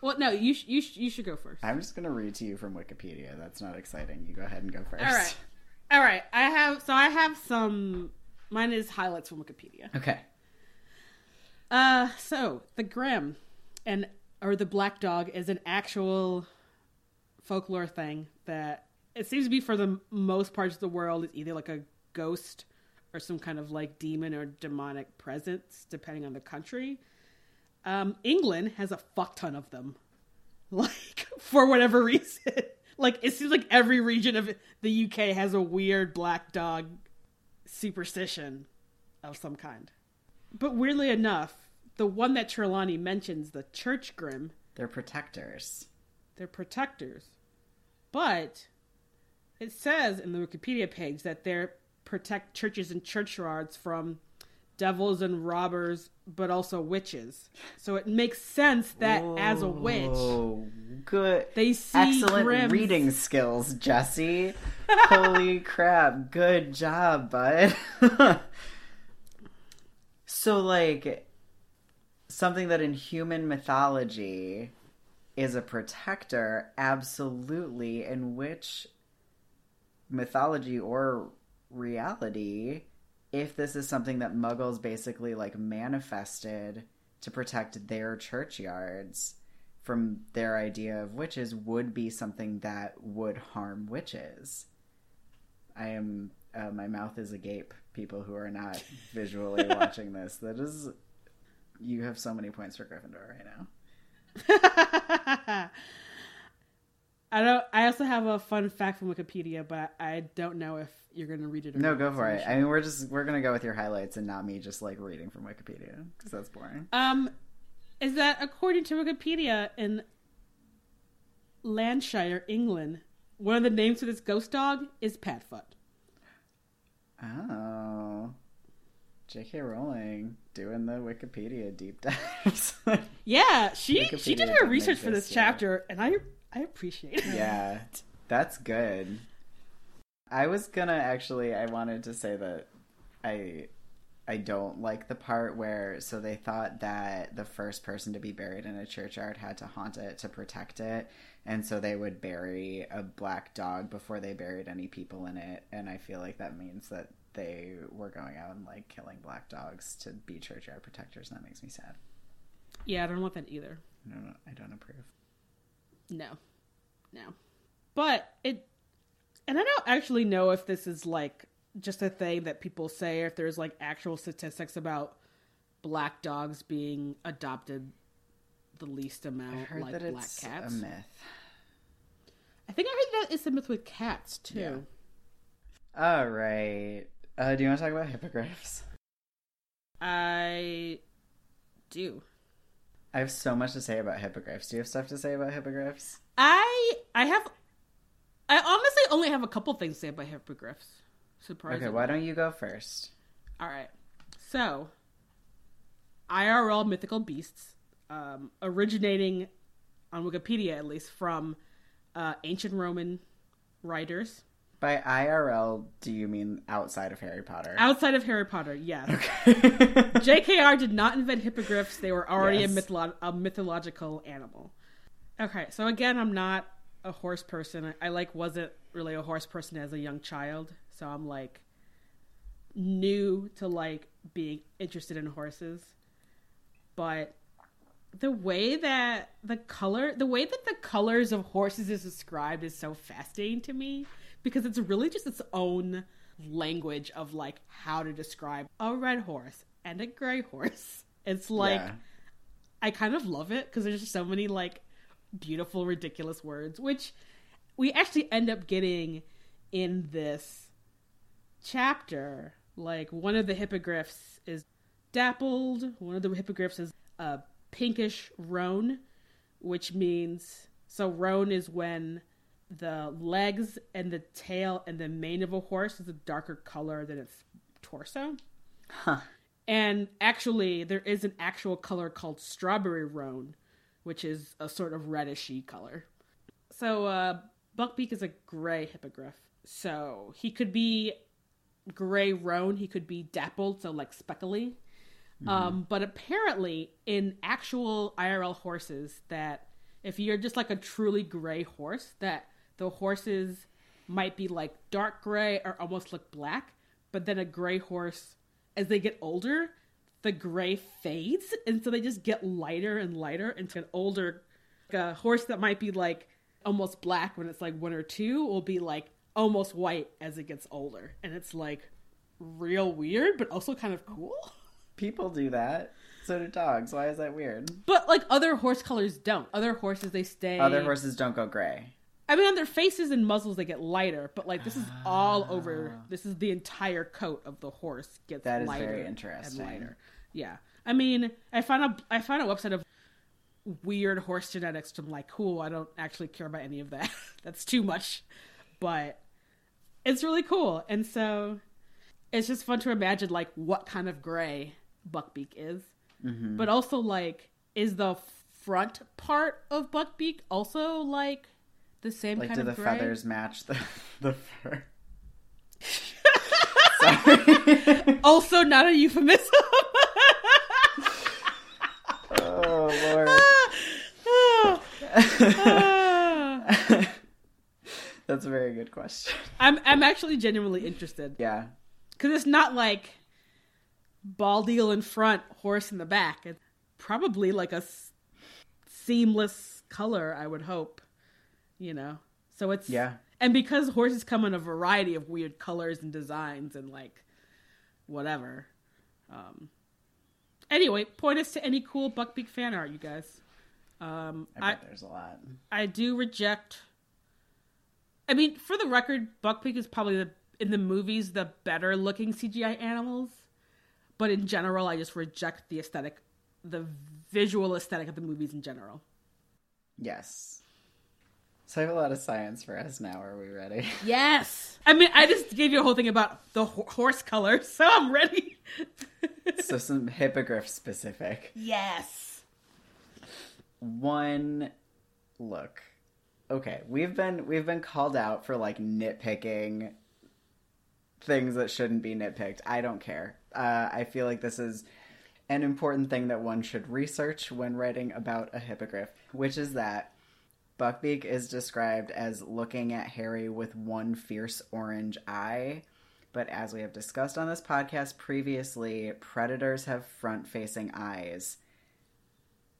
Well, no, you sh- you sh- you should go first. I'm just going to read to you from Wikipedia. That's not exciting. You go ahead and go first. All right, all right. I have so I have some. Mine is highlights from Wikipedia. Okay. Uh, so the Grim, and or the black dog is an actual folklore thing that it seems to be for the most parts of the world is either like a ghost or some kind of like demon or demonic presence, depending on the country. Um, England has a fuck ton of them, like for whatever reason. like it seems like every region of the UK has a weird black dog superstition of some kind. But weirdly enough, the one that Trelawney mentions, the church grim, They're protectors. they're protectors. But it says in the Wikipedia page that they're protect churches and churchyards from devils and robbers, but also witches. So it makes sense that as a witch, good. they see Excellent Grims- reading skills, Jesse. Holy crap. Good job, bud. so, like, something that in human mythology is a protector, absolutely, in which mythology or reality, if this is something that muggles basically like manifested to protect their churchyards from their idea of witches would be something that would harm witches. I am uh, my mouth is agape. People who are not visually watching this, that is, you have so many points for Gryffindor right now. I don't. I also have a fun fact from Wikipedia, but I don't know if you're going to read it. Or No, go for it. I mean, we're just we're gonna go with your highlights and not me just like reading from Wikipedia because that's boring. Um, is that according to Wikipedia in Landshire, England, one of the names for this ghost dog is Padfoot. Oh, J.K. Rowling doing the Wikipedia deep dives. Yeah, she she did her research for this yet. chapter, and I I appreciate it. yeah, that's good. I was gonna actually. I wanted to say that I I don't like the part where so they thought that the first person to be buried in a churchyard had to haunt it to protect it, and so they would bury a black dog before they buried any people in it. And I feel like that means that they were going out and like killing black dogs to be churchyard protectors, and that makes me sad. Yeah, I don't want that either. I don't, I don't approve. No, no. But it, and I don't actually know if this is like just a thing that people say, or if there's like actual statistics about black dogs being adopted the least I amount, heard like that black it's cats. a myth. I think I heard that it's the myth with cats too. Yeah. All right. Uh, do you want to talk about hippogriffs? I do. I have so much to say about hippogriffs. Do you have stuff to say about hippogriffs? I I have. I honestly only have a couple things to say about hippogriffs. Surprisingly. Okay, why don't you go first? All right. So, IRL mythical beasts, um, originating on Wikipedia at least from uh, ancient Roman writers By IRL, do you mean outside of Harry Potter? outside of Harry Potter. Yes, Okay. J.K.R. did not invent hippogriffs; they were already Yes. a, mytholo- a mythological animal. Okay, so again, I'm not a horse person. I, I like wasn't really a horse person as a young child, so I'm like new to like being interested in horses. But the way that the color, the way that the colors of horses is described is so fascinating to me because it's really just its own language of like how to describe a red horse and a gray horse. It's like Yeah. I kind of love it because there's just so many like beautiful, ridiculous words, which we actually end up getting in this chapter. Like one of the hippogriffs is dappled, one of the hippogriffs is a pinkish roan, which means so roan is when the legs and the tail and the mane of a horse is a darker color than its torso. Huh. And actually, there is an actual color called strawberry roan, which is a sort of reddishy color. So, uh, Buckbeak is a gray hippogriff. So he could be gray roan, he could be dappled, so like speckly. Um, but apparently, in actual IRL horses, that if you're just like a truly gray horse, that the horses might be like dark gray or almost look black. But then a gray horse, as they get older, the gray fades, and so they just get lighter and lighter into an older like a horse that might be like almost black when it's like one or two will be like almost white as it gets older, and it's like real weird, but also kind of cool. People do that. So do dogs. Why is that weird? But like other horse colors don't. Other horses they stay. Other horses don't go gray. I mean, on their faces and muzzles they get lighter, but like this is all over. This is the entire coat of the horse gets That is lighter very and interesting. lighter. Yeah, I mean, I found a I found a website of weird horse genetics. I'm like, cool. I don't actually care about any of that. That's too much, but it's really cool, and so it's just fun to imagine like what kind of gray Buckbeak is, Mm-hmm. but also like is the front part of Buckbeak also like the same Like, kind do of the gray? feathers match the the fur? Sorry. Also, not a euphemism. oh lord. That's a very good question. I'm I'm actually genuinely interested Yeah. because it's not like bald eagle in front, horse in the back. It's probably like a s- seamless color. I would hope, you know. So it's Yeah. and because horses come in a variety of weird colors and designs and like whatever. Um. Anyway, point us to any cool Buckbeak fan art, you guys. Um, I I, there's a lot. I do reject. I mean, for the record, Buckbeak is probably the in the movies the better looking CGI animals, but in general, I just reject the aesthetic, the visual aesthetic of the movies in general. Yes. So I have a lot of science for us now. Are we ready? Yes, I mean, I just gave you a whole thing about the ho- horse color, so I'm ready. so some hippogriff specific. yes. One look. Okay, we've been we've been called out for like nitpicking things that shouldn't be nitpicked. I don't care. Uh, I feel like this is an important thing that one should research when writing about a hippogriff, which is that Buckbeak is described as looking at Harry with one fierce orange eye. But as we have discussed on this podcast previously, predators have front facing eyes.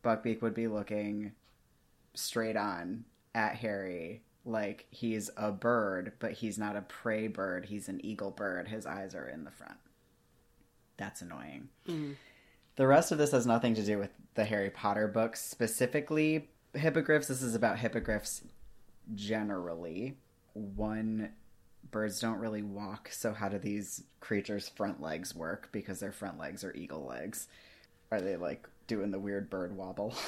Buckbeak would be looking straight on at Harry like he's a bird, but he's not a prey bird. He's an eagle bird. His eyes are in the front. That's annoying. Mm. The rest of this has nothing to do with the Harry Potter books, specifically hippogriffs. This is about hippogriffs generally. One, birds don't really walk, so how do these creatures' front legs work? Because their front legs are eagle legs. Are they like doing the weird bird wobble?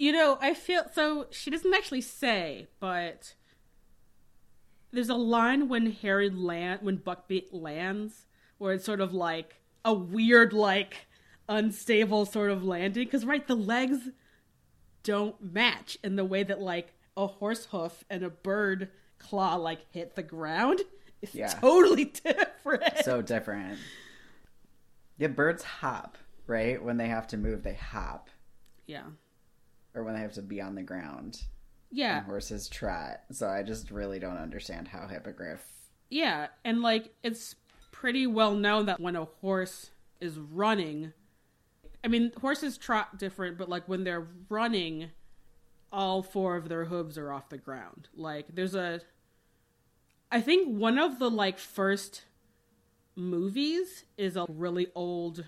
You know, I feel so. She doesn't actually say, but there's a line when Harry land when Buckbeak lands, where it's sort of like a weird, like unstable sort of landing. Because right, the legs don't match in the way that like a horse hoof and a bird claw like hit the ground. It's Yeah. totally different. so different. Yeah, birds hop, right? When they have to move, they hop. yeah, Or when they have to be on the ground. yeah. And horses trot. So I just really don't understand how hippogriff. Yeah, and like it's pretty well known that when a horse is running, I mean, horses trot different, but like when they're running, all four of their hooves are off the ground. Like there's a I think one of the like first movies is a really old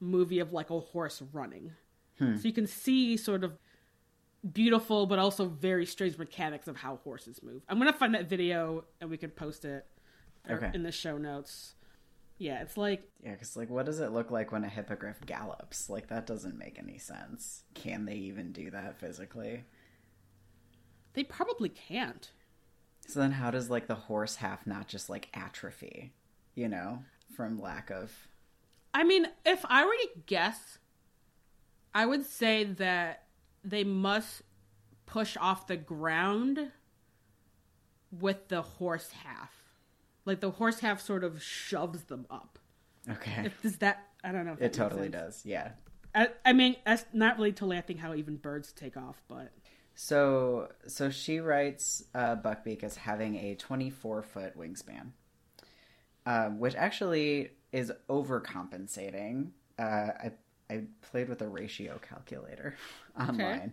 movie of like a horse running. Hmm. So you can see sort of beautiful but also very strange mechanics of how horses move. I'm gonna find that video and we can post it Okay. in the show notes. Yeah, it's like Yeah, because, like, what does it look like when a hippogriff gallops? Like, that doesn't make any sense. Can they even do that physically? they probably can't. So then, how does, like, the horse half not just, like, atrophy? You know? From lack of. I mean, if I were to guess, I would say that they must push off the ground with the horse half. Like the horse half sort of shoves them up. Okay. If does that I don't know. If it totally sense. does. Yeah. I, I mean, that's not really totally. I think how even birds take off, but So so she writes uh, Buckbeak as having a 24 foot wingspan, um, which actually is overcompensating. Uh, I I played with a ratio calculator online.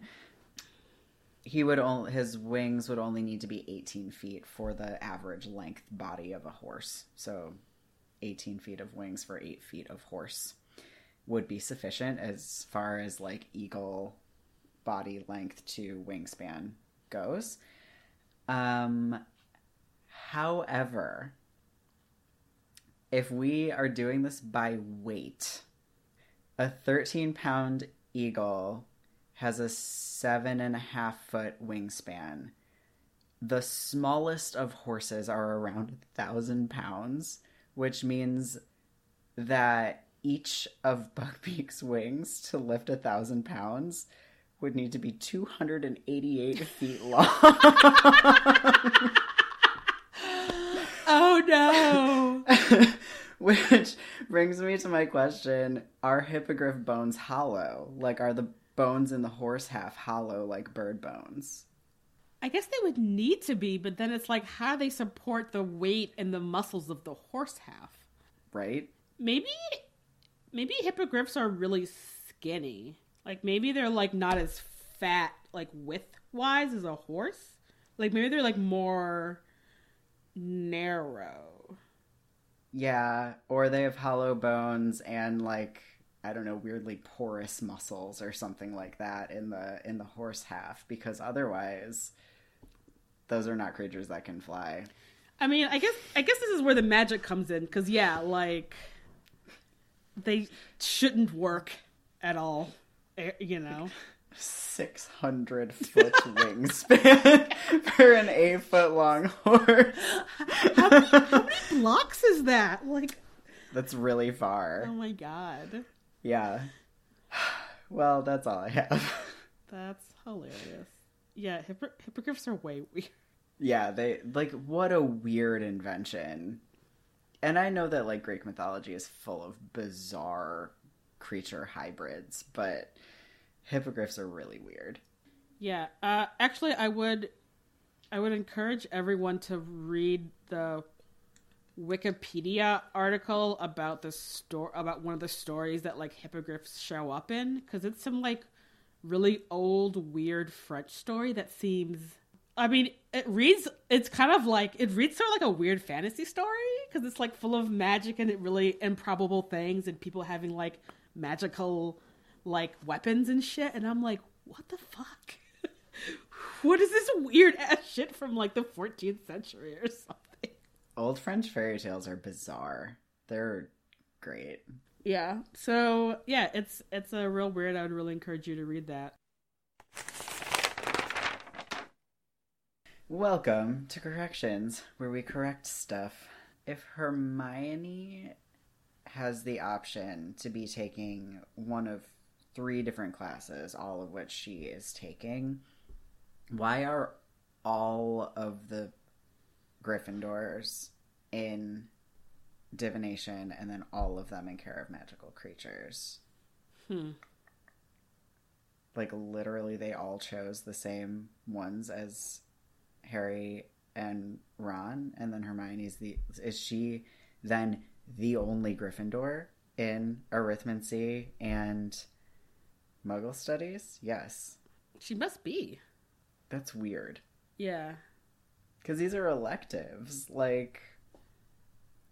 He would only his wings would only need to be 18 feet for the average length body of a horse. So 18 feet of wings for 8 feet of horse would be sufficient as far as like eagle body length to wingspan goes. Um, however, if we are doing this by weight, a 13 pound eagle has a seven and a half foot wingspan. The smallest of horses are around a thousand pounds, which means that each of Buckbeak's wings to lift a thousand pounds would need to be 288 feet long. oh no! Which brings me to my question Are hippogriff bones hollow? Like, are the bones in the horse half hollow like bird bones? I guess they would need to be, but then it's like how do they support the weight and the muscles of the horse half? Right? Maybe, maybe hippogriffs are really skinny. Like maybe they're like not as fat, like width wise, as a horse. Like maybe they're like more narrow. Yeah, or they have hollow bones and like I don't know, weirdly porous muscles or something like that in the in the horse half because otherwise those are not creatures that can fly. I mean, I guess I guess this is where the magic comes in because yeah, like they shouldn't work at all. eh, You know, 600 foot wingspan for an 8 foot long horse. how many blocks is that? Like, That's really far. oh my god, Yeah. Well, that's all I have. that's hilarious. Yeah, hippo- hippogriffs are way weird. Yeah, they like what a weird invention. And I know that like Greek mythology is full of bizarre creature hybrids, but hippogriffs are really weird. Yeah, uh, actually, I would, I would encourage everyone to read the Wikipedia article about the store about one of the stories that like hippogriffs show up in because it's some like really old weird French story that seems. I mean, it reads. It's kind of like it reads sort of like a weird fantasy story because it's like full of magic and it really improbable things and people having like magical like weapons and shit. And I'm like, what the fuck? what is this weird ass shit from like the 14th century or something? Old French fairy tales are bizarre. They're great. Yeah. So yeah, it's it's a real weird. I would really encourage you to read that. Welcome to Corrections, where we correct stuff. If Hermione has the option to be taking one of three different classes, all of which she is taking, why are all of the Gryffindors in divination and then all of them in care of magical creatures? Hmm. Like, literally, they all chose the same ones as Harry and Ron, and then Hermione's the is she then the only Gryffindor in arithmancy and Muggle studies? Yes, She must be. that's weird Yeah. Because these are electives. Like,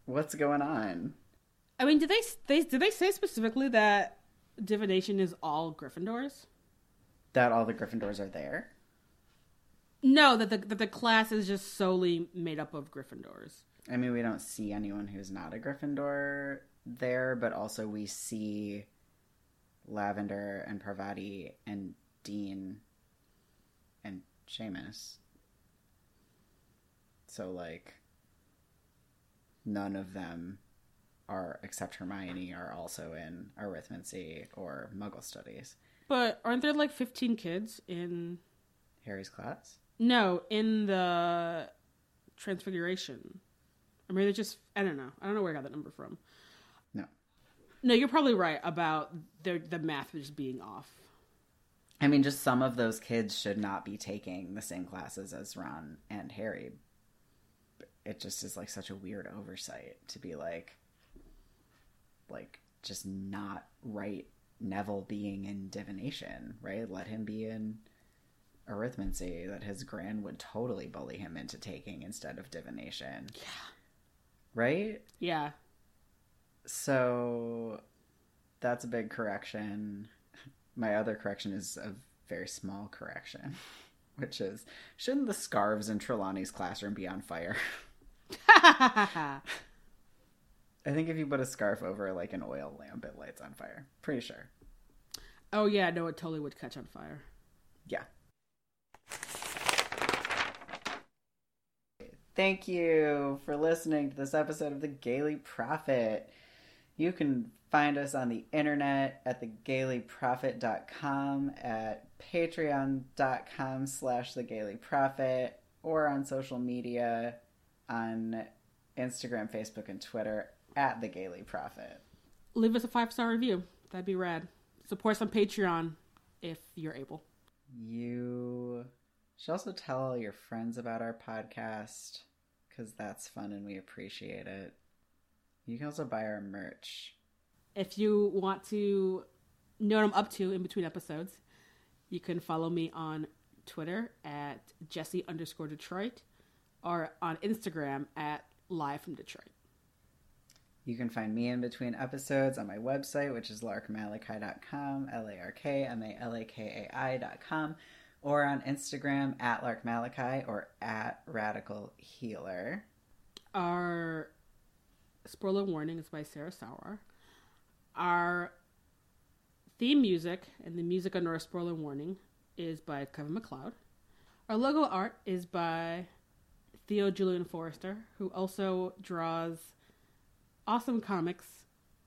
what's going on? I mean, did they they did they say specifically that divination is all Gryffindors? That all the Gryffindors are there? No, that the that the class is just solely made up of Gryffindors. I mean, we don't see anyone who's not a Gryffindor there, but also we see Lavender and Parvati and Dean and Seamus. So, like, none of them are, except Hermione, are also in arithmancy or Muggle studies. But aren't there like 15 kids in Harry's class? No, in the Transfiguration. I mean, they just I don't know. I don't know where I got that number from. No. No, you're probably right about the the math just being off. I mean, just some of those kids should not be taking the same classes as Ron and Harry. It just is like such a weird oversight to be like, like, just not right Neville being in divination, right? Let him be in arithmancy that his grand would totally bully him into taking instead of divination. Yeah. Right? Yeah. So that's a big correction. My other correction is a very small correction, which is shouldn't the scarves in Trelawney's classroom be on fire? I think if you put a scarf over like an oil lamp, it lights on fire. Pretty sure. oh yeah, no, it totally would catch on fire. Yeah. Thank you for listening to this episode of The Gayly Prophet. You can find us on the internet at thegaylyprophet.com, at patreon.com slash thegaylyprophet, or on social media on Instagram, Facebook, and Twitter at The Gayly Prophet. Leave us a five star review. That'd be rad. Support us on Patreon if you're able. You should also tell all your friends about our podcast because that's fun and we appreciate it. You can also buy our merch. If you want to know what I'm up to in between episodes, you can follow me on Twitter at Jesse underscore Detroit or on Instagram at Live from Detroit. You can find me in between episodes on my website, which is larkmalakai.com, L A R K M A L A K A I.com, or on Instagram at larkmalakai or at radical healer. Our spoiler warning is by Sarah Sauer. Our theme music and the music under our spoiler warning is by Kevin MacLeod. Our logo art is by Theo Julian Forrester, who also draws awesome comics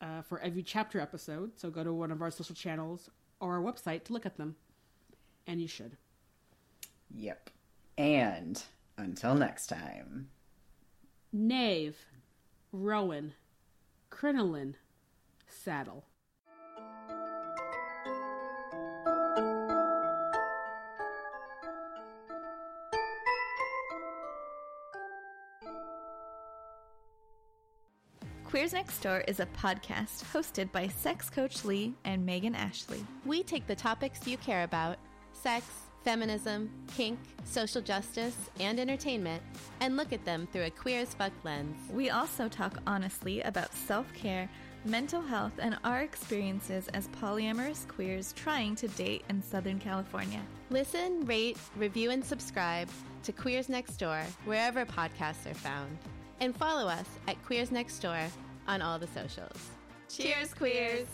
uh, for every chapter episode. So go to one of our social channels or our website to look at them. And you should. Yep. And until next time, Knave, Rowan, Crinoline, Saddle. Queers Next Door is a podcast hosted by sex coach Lee and Megan Ashley. We take the topics you care about sex, feminism, kink, social justice, and entertainment and look at them through a queer as fuck lens. We also talk honestly about self care, mental health, and our experiences as polyamorous queers trying to date in Southern California. Listen, rate, review, and subscribe to Queers Next Door wherever podcasts are found. And follow us at Queers Next Door on all the socials. Cheers, queers!